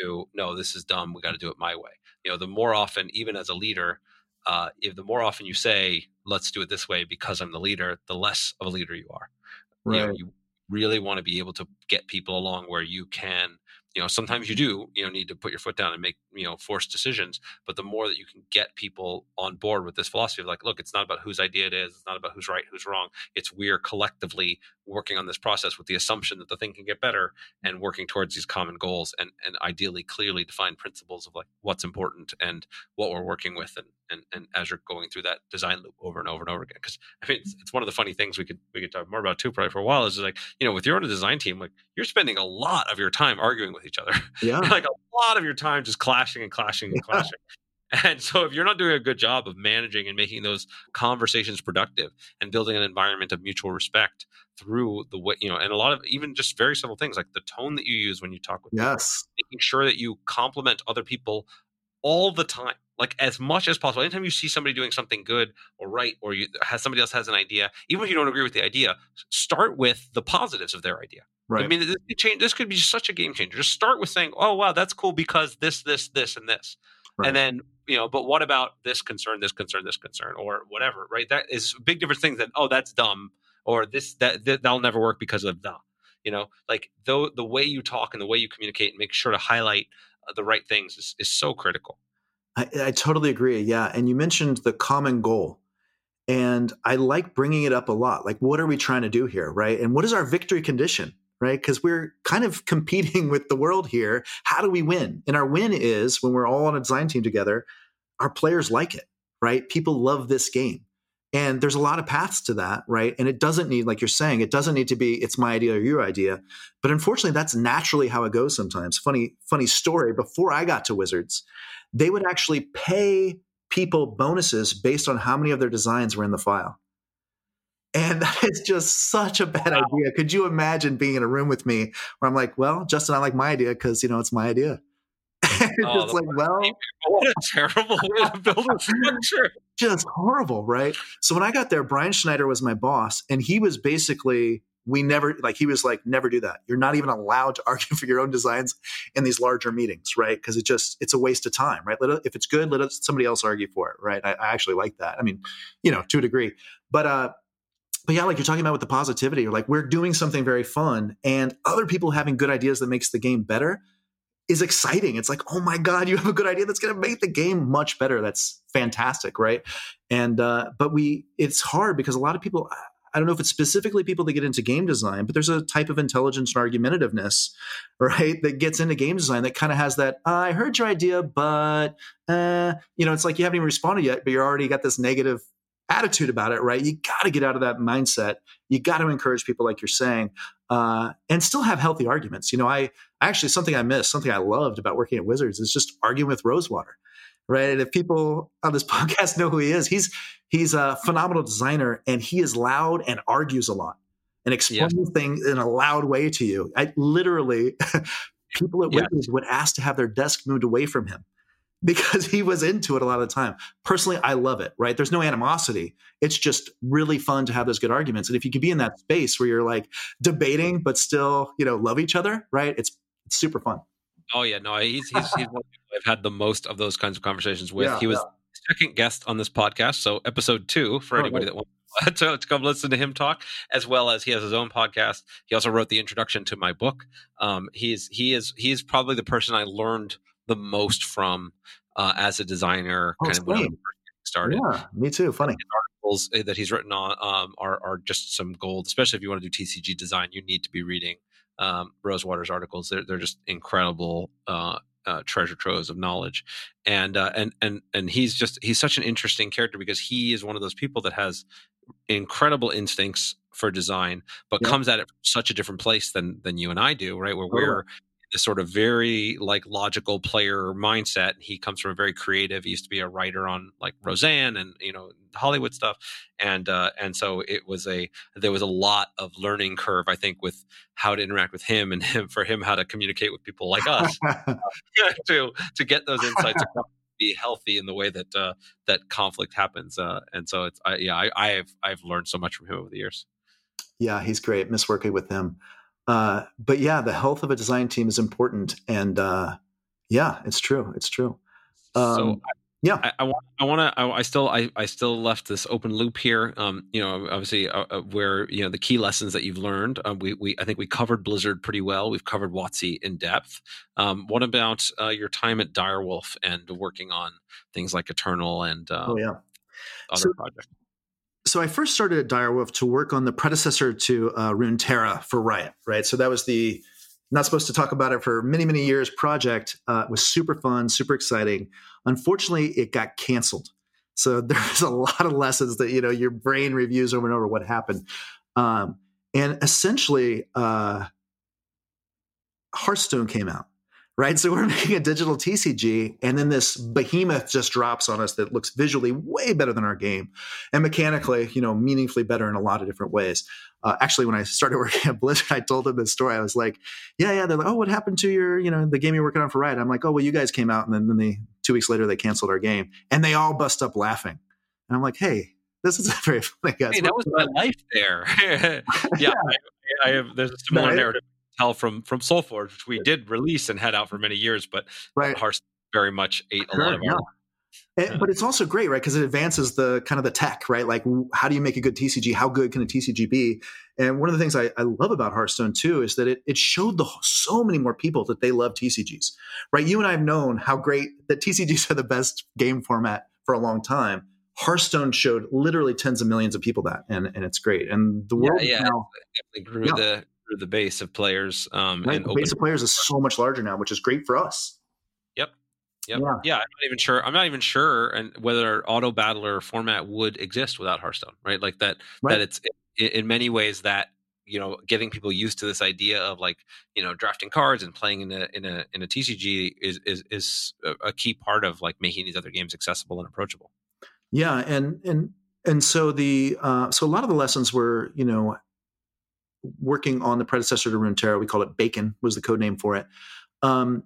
to no this is dumb. We got to do it my way. You know the more often even as a leader uh, if the more often you say let's do it this way because i'm the leader the less of a leader you are. Right. you, know, you really want to be able to get people along where you can you know sometimes you do you know need to put your foot down and make you know forced decisions but the more that you can get people on board with this philosophy of like look it's not about whose idea it is it's not about who's right who's wrong it's we're collectively working on this process with the assumption that the thing can get better and working towards these common goals and and ideally clearly defined principles of like what's important and what we're working with and and, and as you're going through that design loop over and over and over again because i mean it's, mm-hmm. it's, one of the funny things we could we could talk more about too probably for a while is like you know with your own design team like you're spending a lot of your time arguing with each other. Yeah. Like a lot of your time just clashing and clashing and clashing. And so if you're not doing a good job of managing and making those conversations productive and building an environment of mutual respect through the way you know and a lot of even just very simple things like the tone that you use when you talk with yes. people, making sure that you compliment other people all the time like as much as possible. Anytime you see somebody doing something good or right or you has somebody else has an idea even if you don't agree with the idea start with the positives of their idea. Right. i mean this could, change, this could be such a game changer. Just start with saying oh wow that's cool because this this this and this. Right. and then you know but what about this concern this concern this concern? or whatever right? That is big different things than oh that's dumb or this that, that that'll never work because of the you know? Like though the way you talk and the way you communicate and make sure to highlight Uh, the right things is, is so critical. I, I totally agree yeah and you mentioned the common goal and i like bringing it up a lot like what are we trying to do here right and what is our victory condition right because we're kind of competing with the world here how do we win and our win is when we're all on a design team together our players like it right people love this game and there's a lot of paths to that, right? And it doesn't need, like you're saying, it doesn't need to be it's my idea or your idea. But unfortunately, that's naturally how it goes sometimes. Funny, funny story. Before I got to Wizards, they would actually pay people bonuses based on how many of their designs were in the file. And that is just such a bad wow. idea. Could you imagine being in a room with me where I'm like, well, Justin, I like my idea because you know it's my idea. It's oh, just like, well, what a terrible way to build a structure. Just horrible, right? So when I got there, Brian Schneider was my boss, and he was basically we never like he was like never do that. You're not even allowed to argue for your own designs in these larger meetings right? Because it just it's a waste of time right? Let, if it's good let somebody else argue for it right? I, I, actually like that. I mean you know to a degree. But uh but yeah like you're talking about with the positivity or like we're doing something very fun and other people having good ideas that makes the game better is exciting. It's like, oh my God, you have a good idea that's going to make the game much better. That's fantastic, right? And uh, but we, it's hard because a lot of people. I don't know if it's specifically people that get into game design, but there's a type of intelligence and argumentativeness, right, that gets into game design that kind of has that. Uh, I heard your idea, but uh, you know, it's like you haven't even responded yet, but you're already got this negative attitude about it, right? You got to get out of that mindset. You got to encourage people, like you're saying, uh, and still have healthy arguments. You know, I actually something I missed, something I loved about working at Wizards is just arguing with Rosewater, right? And if people on this podcast know who he is, he's he's a phenomenal designer, and he is loud and argues a lot and explains yeah. things in a loud way to you. I literally. people at Wizards would ask to have their desk moved away from him because he was into it a lot of the time. Personally, I love it, right? There's no animosity. It's just really fun to have those good arguments. And if you can be in that space where you're like debating, but still, you know, love each other, right? It's, it's super fun. Oh, yeah. No, he's, he's, he's one I've had the most of those kinds of conversations with. Yeah, he was yeah. second guest on this podcast. So, episode two for oh, anybody right. that wants to, to, come listen to him talk, as well as he has his own podcast. He also wrote the introduction to my book. Um, he's he is he is probably the person I learned the most from uh, as a designer, oh, kind of when started. Yeah, me too. Funny articles eh, that he's written on um, are are just some gold. Especially if you want to do TCG design, you need to be reading um, Rosewater's articles. They're they're just incredible. Uh, uh, treasure troves of knowledge, and uh, and and and he's just he's such an interesting character because he is one of those people that has incredible instincts for design, but yeah. comes at it from such a different place than than you and I do, right? Where we're this sort of very like logical player mindset. He comes from a very creative. He used to be a writer on like Roseanne and you know Hollywood stuff, and uh, and so it was a there was a lot of learning curve I think with how to interact with him and him for him how to communicate with people like us to to get those insights across be healthy in the way that uh, that conflict happens. Uh, and so it's I, yeah, I, I've I've learned so much from him over the years. Yeah, he's great. Miss working with him. Uh, but yeah, the health of a design team is important, and uh, yeah, it's true. It's true. Um, so yeah, I, I want. I want to. I, I, still. I, I still left this open loop here. Um, you know, obviously, uh, uh, where you know the key lessons that you've learned. Um, we, we, I think we covered Blizzard pretty well. We've covered WotC in depth. Um, what about uh, your time at Dire Wolf and working on things like Eternal and uh, oh yeah, other so, projects? So I first started at Dire Wolf to work on the predecessor to uh, Runeterra for Riot. Right. So that was the not supposed to talk about it for many many years project uh, was super fun super exciting unfortunately it got canceled so there's a lot of lessons that you know your brain reviews over and over what happened um, and essentially uh, hearthstone came out right? So we're making a digital TCG, and then this behemoth just drops on us that looks visually way better than our game, and mechanically, you know, meaningfully better in a lot of different ways. Uh, actually, when I started working at Blizzard, I told them this story. I was like, "Yeah, yeah." They're like, "Oh, what happened to your, you know, the game you're working on for Riot?" I'm like, "Oh, well, you guys came out, and then, then they two weeks later they canceled our game, and they all bust up laughing." And I'm like, "Hey." This is very funny, guys. Hey, that was my life there. yeah, I, I, have. There's a similar no, narrative tell from from SolForge, which we did release and had out for many years, but right. Hearthstone very much ate a sure, lot of yeah. our. Eh, and, but it's also great, right? Because it advances the kind of the tech, right? Like, how do you make a good TCG? How good can a TCG be? And one of the things I, I love about Hearthstone too is that it, it showed the so many more people that they love TCGs, right? You and I have known how great that TCGs are the best game format for a long time. Hearthstone showed literally tens of millions of people that, and and it's great. And the world yeah, yeah, now definitely grew yeah. the the base of players. Um, right. and the base of players is so much larger now, which is great for us. Yep. Yep. Yeah. yeah. I'm not even sure. I'm not even sure, and whether auto battler format would exist without Hearthstone. Right. Like that. Right. That it's in many ways that you know getting people used to this idea of like you know drafting cards and playing in a in a in a TCG is is is a key part of like making these other games accessible and approachable. Yeah, and and and so the uh, so a lot of the lessons were you know working on the predecessor to Runeterra. We called it Bacon was the code name for it. Um,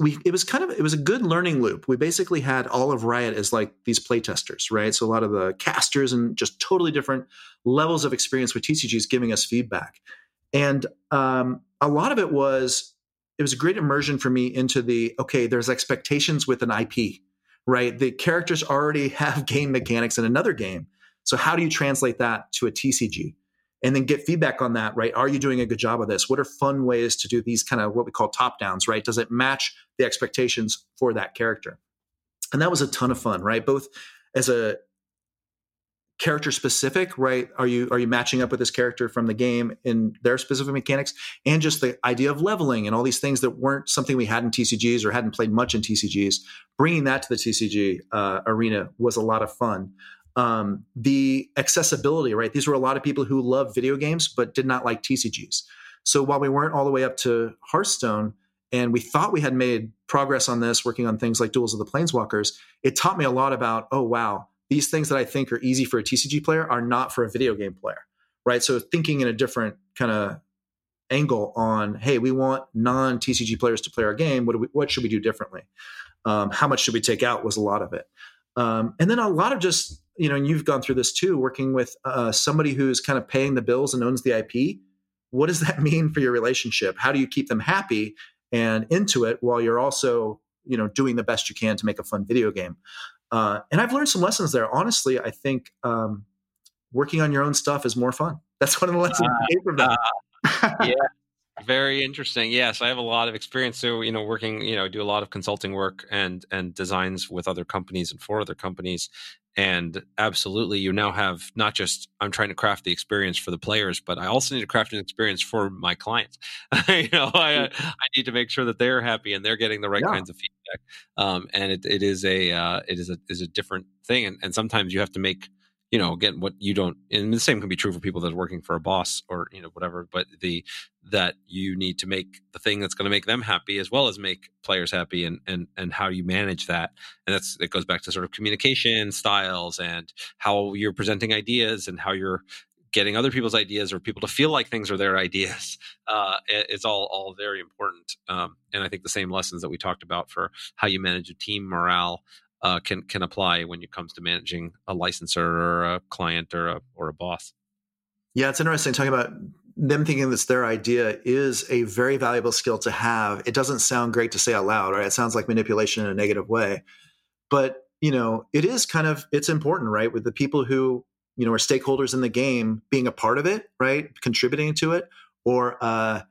we it was kind of it was a good learning loop. We basically had all of Riot as like these playtesters, right? So a lot of the casters and just totally different levels of experience with TCGs giving us feedback, and um, a lot of it was it was a great immersion for me into the okay. There's expectations with an IP, right? The characters already have game mechanics in another game, so how do you translate that to a TCG? And then get feedback on that, right? Are you doing a good job of this? What are fun ways to do these kind of what we call top downs, right? Does it match the expectations for that character? And that was a ton of fun, right? Both as a character specific, right? Are you are you matching up with this character from the game in their specific mechanics, and just the idea of leveling and all these things that weren't something we had in TCGs or hadn't played much in TCGs. Bringing that to the TCG uh, arena was a lot of fun um, the accessibility, right? These were a lot of people who love video games but did not like TCGs. So while we weren't all the way up to Hearthstone, and we thought we had made progress on this, working on things like Duels of the Planeswalkers, it taught me a lot about, oh wow, these things that I think are easy for a TCG player are not for a video game player, right? So thinking in a different kind of angle on, hey, we want non TCG players to play our game. What, we, what should we do differently? Um, how much should we take out? Was a lot of it, um, and then a lot of just you know, and you've gone through this too, working with uh, somebody who's kind of paying the bills and owns the IP. What does that mean for your relationship? How do you keep them happy and into it while you're also, you know, doing the best you can to make a fun video game? Uh, and I've learned some lessons there. Honestly, I think um, working on your own stuff is more fun. That's one of the lessons uh, I came from that. Uh, yeah, very interesting. Yes, I have a lot of experience. So, you know, working, you know, do a lot of consulting work and and designs with other companies and for other companies. And absolutely, you now have not just I'm trying to craft the experience for the players, but I also need to craft an experience for my clients. you know, I I need to make sure that they're happy and they're getting the right yeah. kinds of feedback. Um, and it, it is a uh, it is a is a different thing, and, and sometimes you have to make you know again what you don't and the same can be true for people that are working for a boss or you know whatever but the that you need to make the thing that's going to make them happy as well as make players happy and and and how you manage that. And that's it goes back to sort of communication styles and how you're presenting ideas and how you're getting other people's ideas or people to feel like things are their ideas. Uh, it's all all very important um, and i think the same lessons that we talked about for how you manage a team morale uh, can can apply when it comes to managing a licensor or a client or a or a boss. Yeah it's interesting talking about them thinking that's their idea is a very valuable skill to have. It doesn't sound great to say out loud right? It sounds like manipulation in a negative way. But you know it is kind of it's important right? With the people who you know, are stakeholders in the game being a part of it, right? Contributing to it, or uh,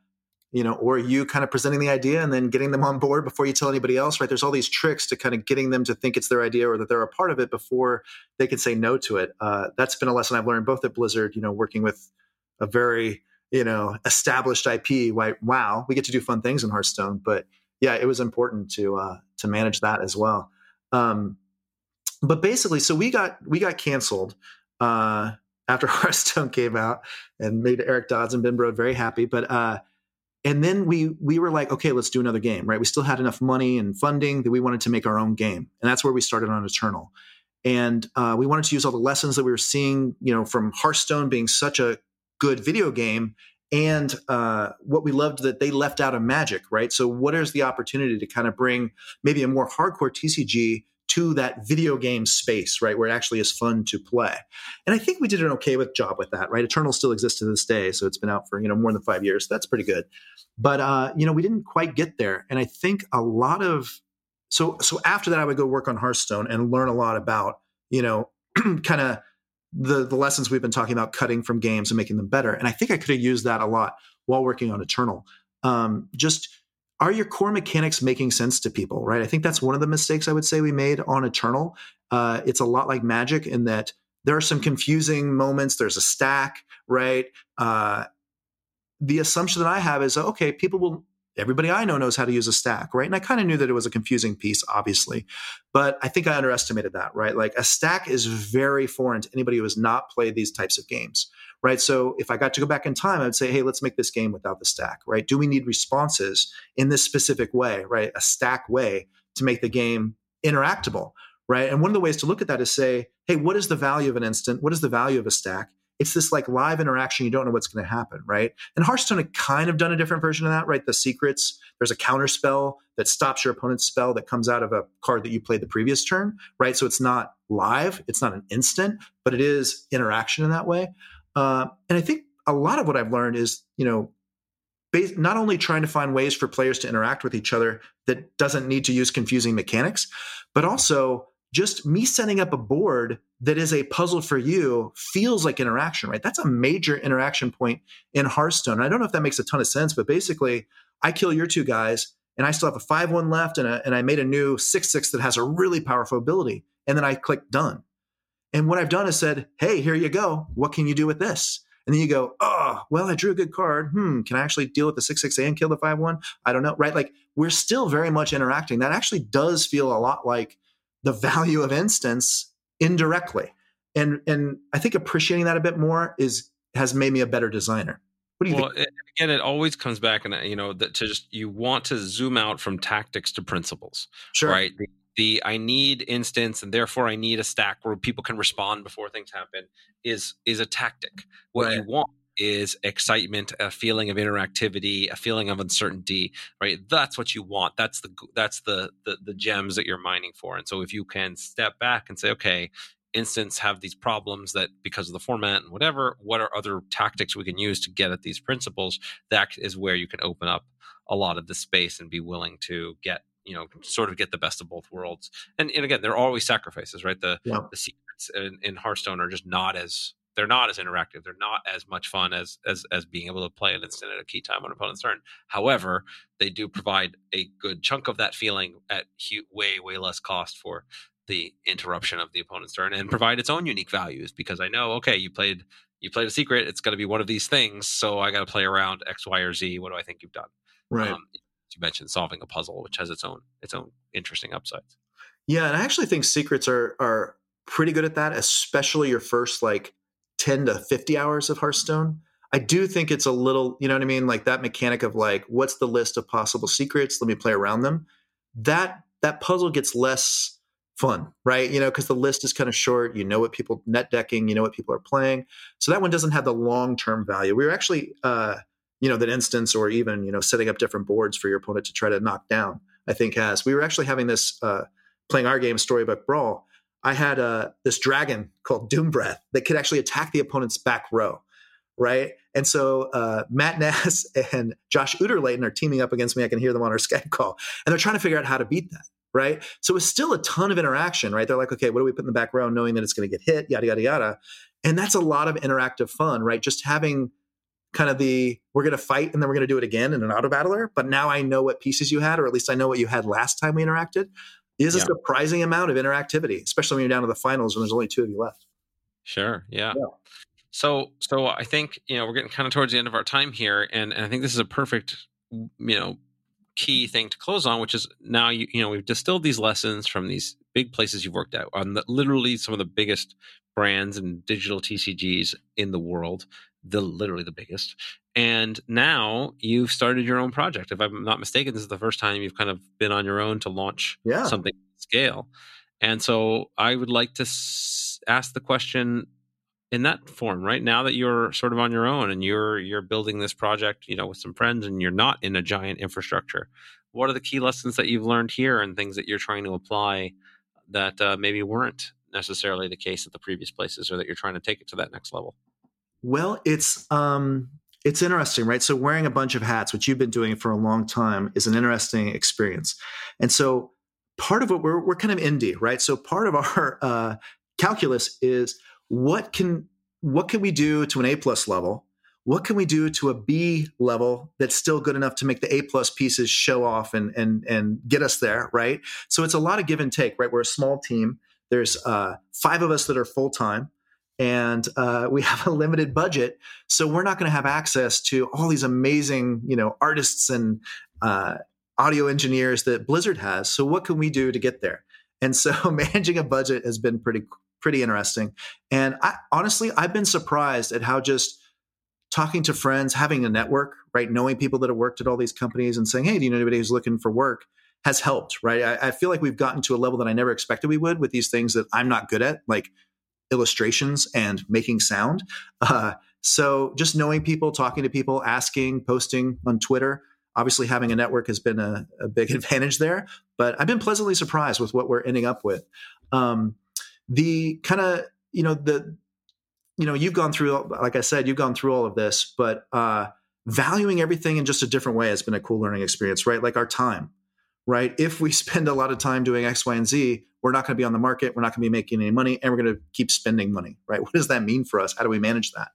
you know, or you kind of presenting the idea and then getting them on board before you tell anybody else, right? There's all these tricks to kind of getting them to think it's their idea or that they're a part of it before they can say no to it. Uh, that's been a lesson I've learned both at Blizzard, you know, working with a very you know established IP. Like, wow, we get to do fun things in Hearthstone, but yeah, it was important to uh, to manage that as well. Um, but basically, so we got we got canceled uh, after Hearthstone came out and made Eric Dodds and Ben Brode very happy. But uh, and then we we were like, okay, let's do another game, right? We still had enough money and funding that we wanted to make our own game, and that's where we started on Eternal. And uh, we wanted to use all the lessons that we were seeing, you know, from Hearthstone being such a good video game, and uh, what we loved that they left out of Magic, right? So, what is the opportunity to kind of bring maybe a more hardcore TCG to that video game space, right, where it actually is fun to play. And I think we did an okay with job with that, right? Eternal still exists to this day, so it's been out for you know more than five years. That's pretty good, but uh, you know we didn't quite get there. And I think a lot of so so after that, I would go work on Hearthstone and learn a lot about you know kind of the the lessons we've been talking about, cutting from games and making them better. And I think I could have used that a lot while working on Eternal. Um, just are your core mechanics making sense to people right i think that's one of the mistakes i would say we made on eternal uh, it's a lot like magic in that there are some confusing moments there's a stack right uh, the assumption that i have is okay people will everybody I know knows how to use a stack, right? And I kind of knew that it was a confusing piece, obviously, but I think I underestimated that, right? Like a stack is very foreign to anybody who has not played these types of games, right? So if I got to go back in time, I'd say, hey, let's make this game without the stack, right? Do we need responses in this specific way, right? A stack way to make the game interactable, right? And one of the ways to look at that is say, hey, what is the value of an instant? What is the value of a stack? It's this like live interaction. You don't know what's going to happen, right? And Hearthstone had kind of done a different version of that, right? The secrets, there's a counter spell that stops your opponent's spell that comes out of a card that you played the previous turn, right? So it's not live, it's not an instant, but it is interaction in that way. Uh, and I think a lot of what I've learned is, you know, not only trying to find ways for players to interact with each other that doesn't need to use confusing mechanics, but also just me setting up a board that is a puzzle for you feels like interaction, right? That's a major interaction point in Hearthstone. I don't know if that makes a ton of sense, but basically, I kill your two guys, and I still have a 5 1 left, and, a, and I made a new 6 6 that has a really powerful ability. And then I click done. And what I've done is said, hey, here you go. What can you do with this? And then you go, oh, well, I drew a good card. Hmm, can I actually deal with the 6 6 and kill the 5 1? I don't know, right? Like, we're still very much interacting. That actually does feel a lot like the value of instants indirectly. And and I think appreciating that a bit more is has made me a better designer. What do you well, think? Again, it always comes back, and you know that to just you want to zoom out from tactics to principles, sure. right? The, the I need instants, and therefore I need a stack where people can respond before things happen is is a tactic. What right. you want is excitement, a feeling of interactivity, a feeling of uncertainty, right? That's what you want. That's the that's the, the the gems that you're mining for. And so if you can step back and say, okay, instants have these problems that because of the format and whatever, what are other tactics we can use to get at these principles? That is where you can open up a lot of the space and be willing to get you know sort of get the best of both worlds and, and again there are always sacrifices right the yeah. the secrets in, in hearthstone are just not as they're not as interactive. They're not as much fun as as as being able to play an instant at a key time on an opponent's turn. However, they do provide a good chunk of that feeling at way way less cost for the interruption of the opponent's turn and provide its own unique values because I know okay you played you played a secret it's going to be one of these things so I got to play around X Y or Z what do I think you've done right um, you mentioned solving a puzzle which has its own its own interesting upsides yeah and I actually think secrets are are pretty good at that, especially your first like 10 to 50 hours of Hearthstone. I do think it's a little, you know what I mean? Like that mechanic of like, what's the list of possible secrets? Let me play around them. That that puzzle gets less fun, right? You know, because the list is kind of short. You know what people net decking, you know what people are playing. So that one doesn't have the long term value. We were actually, uh, you know, that instance or even you know setting up different boards for your opponent to try to knock down. I think has we were actually having this uh, playing our game Storybook Brawl. I had uh, this dragon called Doom Breath that could actually attack the opponent's back row right? And so uh, Matt Nass and Josh Utter-Leyton are teaming up against me. I can hear them on our Skype call, and they're trying to figure out how to beat that, right? So it's still a ton of interaction, right? They're like, okay, what do we put in the back row, knowing that it's going to get hit, yada yada yada, and that's a lot of interactive fun, right? Just having kind of the we're going to fight and then we're going to do it again in an auto battler, but now I know what pieces you had, or at least I know what you had last time we interacted. Is yeah. a surprising amount of interactivity, especially when you're down to the finals and there's only two of you left. Sure. Yeah. yeah. So, so I think you know we're getting kind of towards the end of our time here, and, and I think this is a perfect, mm, you know, key thing to close on, which is now you you know we've distilled these lessons from these big places you've worked at on the, literally some of the biggest brands and digital TCGs in the world, the literally the biggest. And now you've started your own project. If I'm not mistaken, this is the first time you've kind of been on your own to launch yeah. something scale. And so I would like to s- ask the question in that form right now that you're sort of on your own and you're you're building this project you know with some friends and you're not in a giant infrastructure what are the key lessons that you've learned here and things that you're trying to apply that uh, maybe weren't necessarily the case at the previous places or that you're trying to take it to that next level well it's um it's interesting right so wearing a bunch of hats which you've been doing for a long time is an interesting experience and so part of what we're we're kind of indie right so part of our uh, calculus is what can what can we do to an A plus level? What can we do to a B level that's still good enough to make the A plus pieces show off and and and get us there, right? So it's a lot of give and take, right? We're a small team. There's uh, five of us that are full time, and uh, we have a limited budget, so we're not going to have access to all these amazing, you know, artists and uh, audio engineers that Blizzard has. So what can we do to get there? And so managing a budget has been pretty pretty interesting. And I honestly, I've been surprised at how just talking to friends, having a network, right, knowing people that have worked at all these companies and saying, "Hey, do you know anybody who's looking for work?" has helped, right? I, I feel like we've gotten to a level that I never expected we would with these things that I'm not good at, like illustrations and making sound. Uh, so just knowing people, talking to people, asking, posting on Twitter. Obviously, having a network has been a, a big advantage there. But I've been pleasantly surprised with what we're ending up with. Um, the kind of you know the you know you've gone through like i said you've gone through all of this but uh valuing everything in just a different way has been a cool learning experience right like our time right? If we spend a lot of time doing x y and z we're not going to be on the market we're not going to be making any money and we're going to keep spending money right? What does that mean for us? How do we manage that?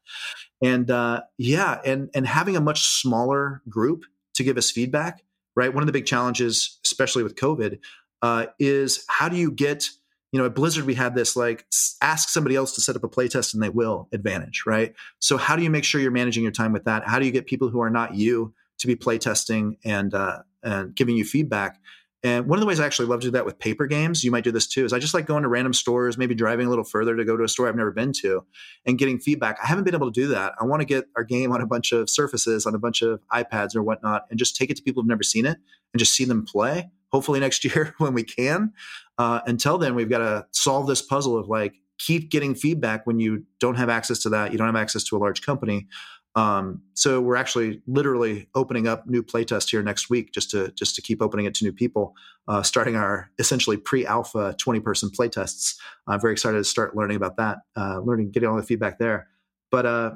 And uh, yeah and and having a much smaller group to give us feedback right? One of the big challenges especially with covid uh, is how do you get you know, at Blizzard, we had this like ask somebody else to set up a playtest and they will advantage, right? So, how do you make sure you're managing your time with that? How do you get people who are not you to be playtesting and uh, and giving you feedback? And one of the ways I actually love to do that with paper games, you might do this too, is I just like going to random stores, maybe driving a little further to go to a store I've never been to and getting feedback. I haven't been able to do that. I want to get our game on a bunch of surfaces, on a bunch of iPads or whatnot, and just take it to people who've never seen it and just see them play hopefully next year when we can. Uh, until then, we've got to solve this puzzle of like keep getting feedback when you don't have access to that. You don't have access to a large company. Um, so we're actually literally opening up new playtest here next week just to just to keep opening it to new people. Uh, starting our essentially pre-alpha 20 person playtests. I'm very excited to start learning about that, uh, learning, getting all the feedback there. But uh,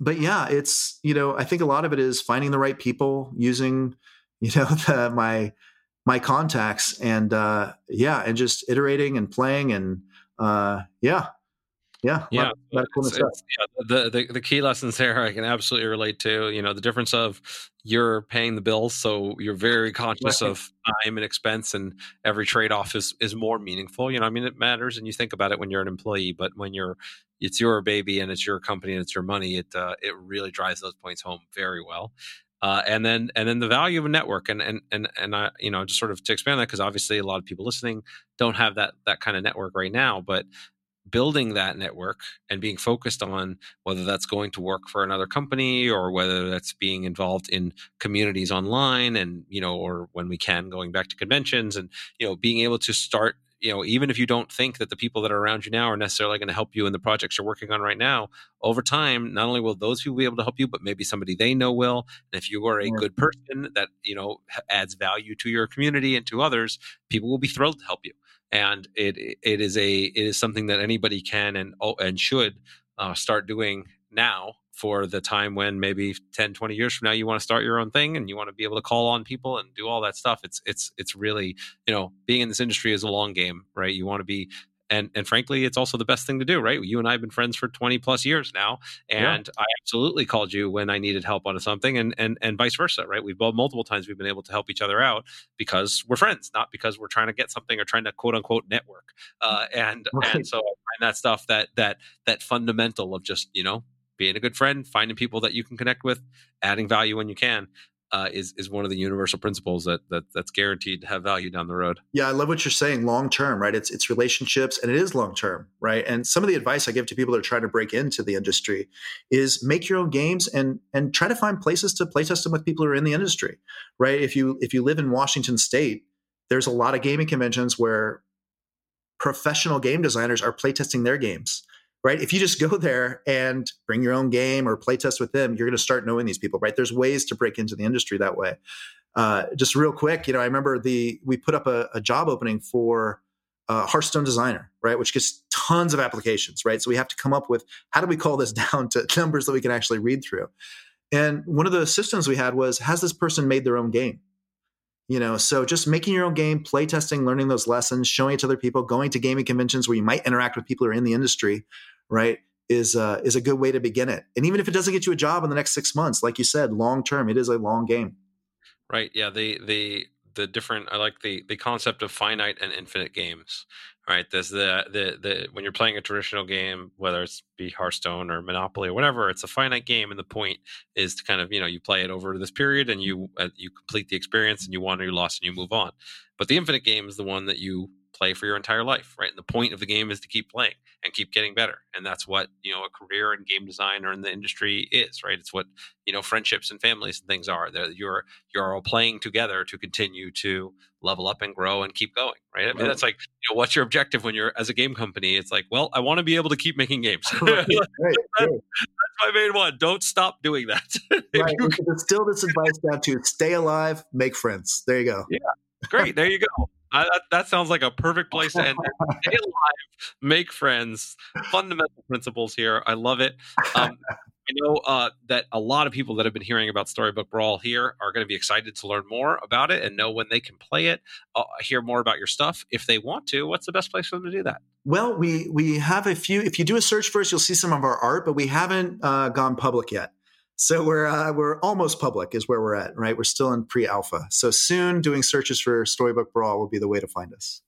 but yeah, it's you know I think a lot of it is finding the right people, using you know the, my my contacts and uh, yeah, and just iterating and playing and uh, yeah, yeah, yeah. Lot, lot yeah the, the, the key lessons there I can absolutely relate to. You know, the difference of you're paying the bills, so you're very conscious right. of time and expense, and every trade off is is more meaningful. You know, I mean, it matters, and you think about it when you're an employee, but when you're it's your baby and it's your company and it's your money, it uh, it really drives those points home very well. uh, and then and then the value of a network and and and and I you know just sort of to expand that because obviously a lot of people listening don't have that that kind of network right now but building that network and being focused on whether that's going to work for another company or whether that's being involved in communities online and you know or when we can going back to conventions and you know being able to start you know even if you don't think that the people that are around you now are necessarily going to help you in the projects you're working on right now over time not only will those people be able to help you but maybe somebody they know will. And if you are a good person that you know adds value to your community and to others people will be thrilled to help you. And it it is a it is something that anybody can and oh, and should uh, start doing now for the time when maybe 10 20 years from now you want to start your own thing and you want to be able to call on people and do all that stuff it's it's it's really you know being in this industry is a long game right you want to be and and frankly it's also the best thing to do right you and i have been friends for 20 plus years now and yeah. i absolutely called you when i needed help on something and and and vice versa right we've both multiple times we've been able to help each other out because we're friends not because we're trying to get something or trying to quote unquote network uh, and right. and so i find that stuff that that that fundamental of just you know being a good friend finding people that you can connect with adding value when you can uh, is is one of the universal principles that, that that's guaranteed to have value down the road. Yeah, I love what you're saying. Long term, right? It's it's relationships, and it is long term, right? And some of the advice I give to people that are trying to break into the industry is make your own games and and try to find places to play test them with people who are in the industry, right? If you if you live in Washington State, there's a lot of gaming conventions where professional game designers are playtesting their games right? If you just go there and bring your own game or play test with them, you're going to start knowing these people, right? There's ways to break into the industry that way. Uh, just real quick, you know, I remember the we put up a, a job opening for a Hearthstone designer, right, which gets tons of applications, right? So we have to come up with how do we call this down to numbers that we can actually read through. And one of the systems we had was has this person made their own game? you know so just making your own game play testing learning those lessons showing it to other people going to gaming conventions where you might interact with people who are in the industry right is uh, is a good way to begin it. And even if it doesn't get you a job in the next six months like you said long term it is a long game. Right yeah the the the different i like the the concept of finite and infinite games right? There's the the the when you're playing a traditional game whether it's be hearthstone or monopoly or whatever it's a finite game and the point is to kind of you know you play it over this period and you uh, you complete the experience and you won or you lost and you move on. But the infinite game is the one that you play for your entire life, right? And the point of the game is to keep playing and keep getting better. And that's what, you know, a career in game design or in the industry is, right? It's what, you know, friendships and families and things are. That you're you're all playing together to continue to level up and grow and keep going, right? I mean, that's like, you know, what's your objective when you're as a game company? It's like, well, I want to be able to keep making games. right, right, that's, my main one. Don't stop doing that. right. You, can still this advice down to stay alive, make friends. There you go. Yeah. Great. There you go. I, that, that, sounds like a perfect place to end. Stay alive, make friends. Fundamental principles here. I love it. Um, I know uh, that a lot of people that have been hearing about Storybook Brawl here are going to be excited to learn more about it and know when they can play it, uh, hear more about your stuff. If they want to, what's the best place for them to do that? Well, we we have a few. If you do a search first, you'll see some of our art, but we haven't uh, gone public yet. So we're uh, we're almost public is where we're at, right? We're still in pre-alpha. So soon, doing searches for Storybook Brawl will be the way to find us.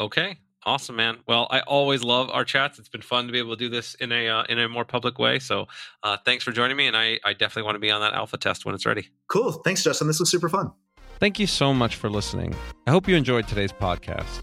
Okay, awesome, man. Well, I always love our chats. It's been fun to be able to do this in a uh, in a more public way. So uh, thanks for joining me, and I I definitely want to be on that alpha test when it's ready. Cool. Thanks, Justin. This was super fun. Thank you so much for listening. I hope you enjoyed today's podcast.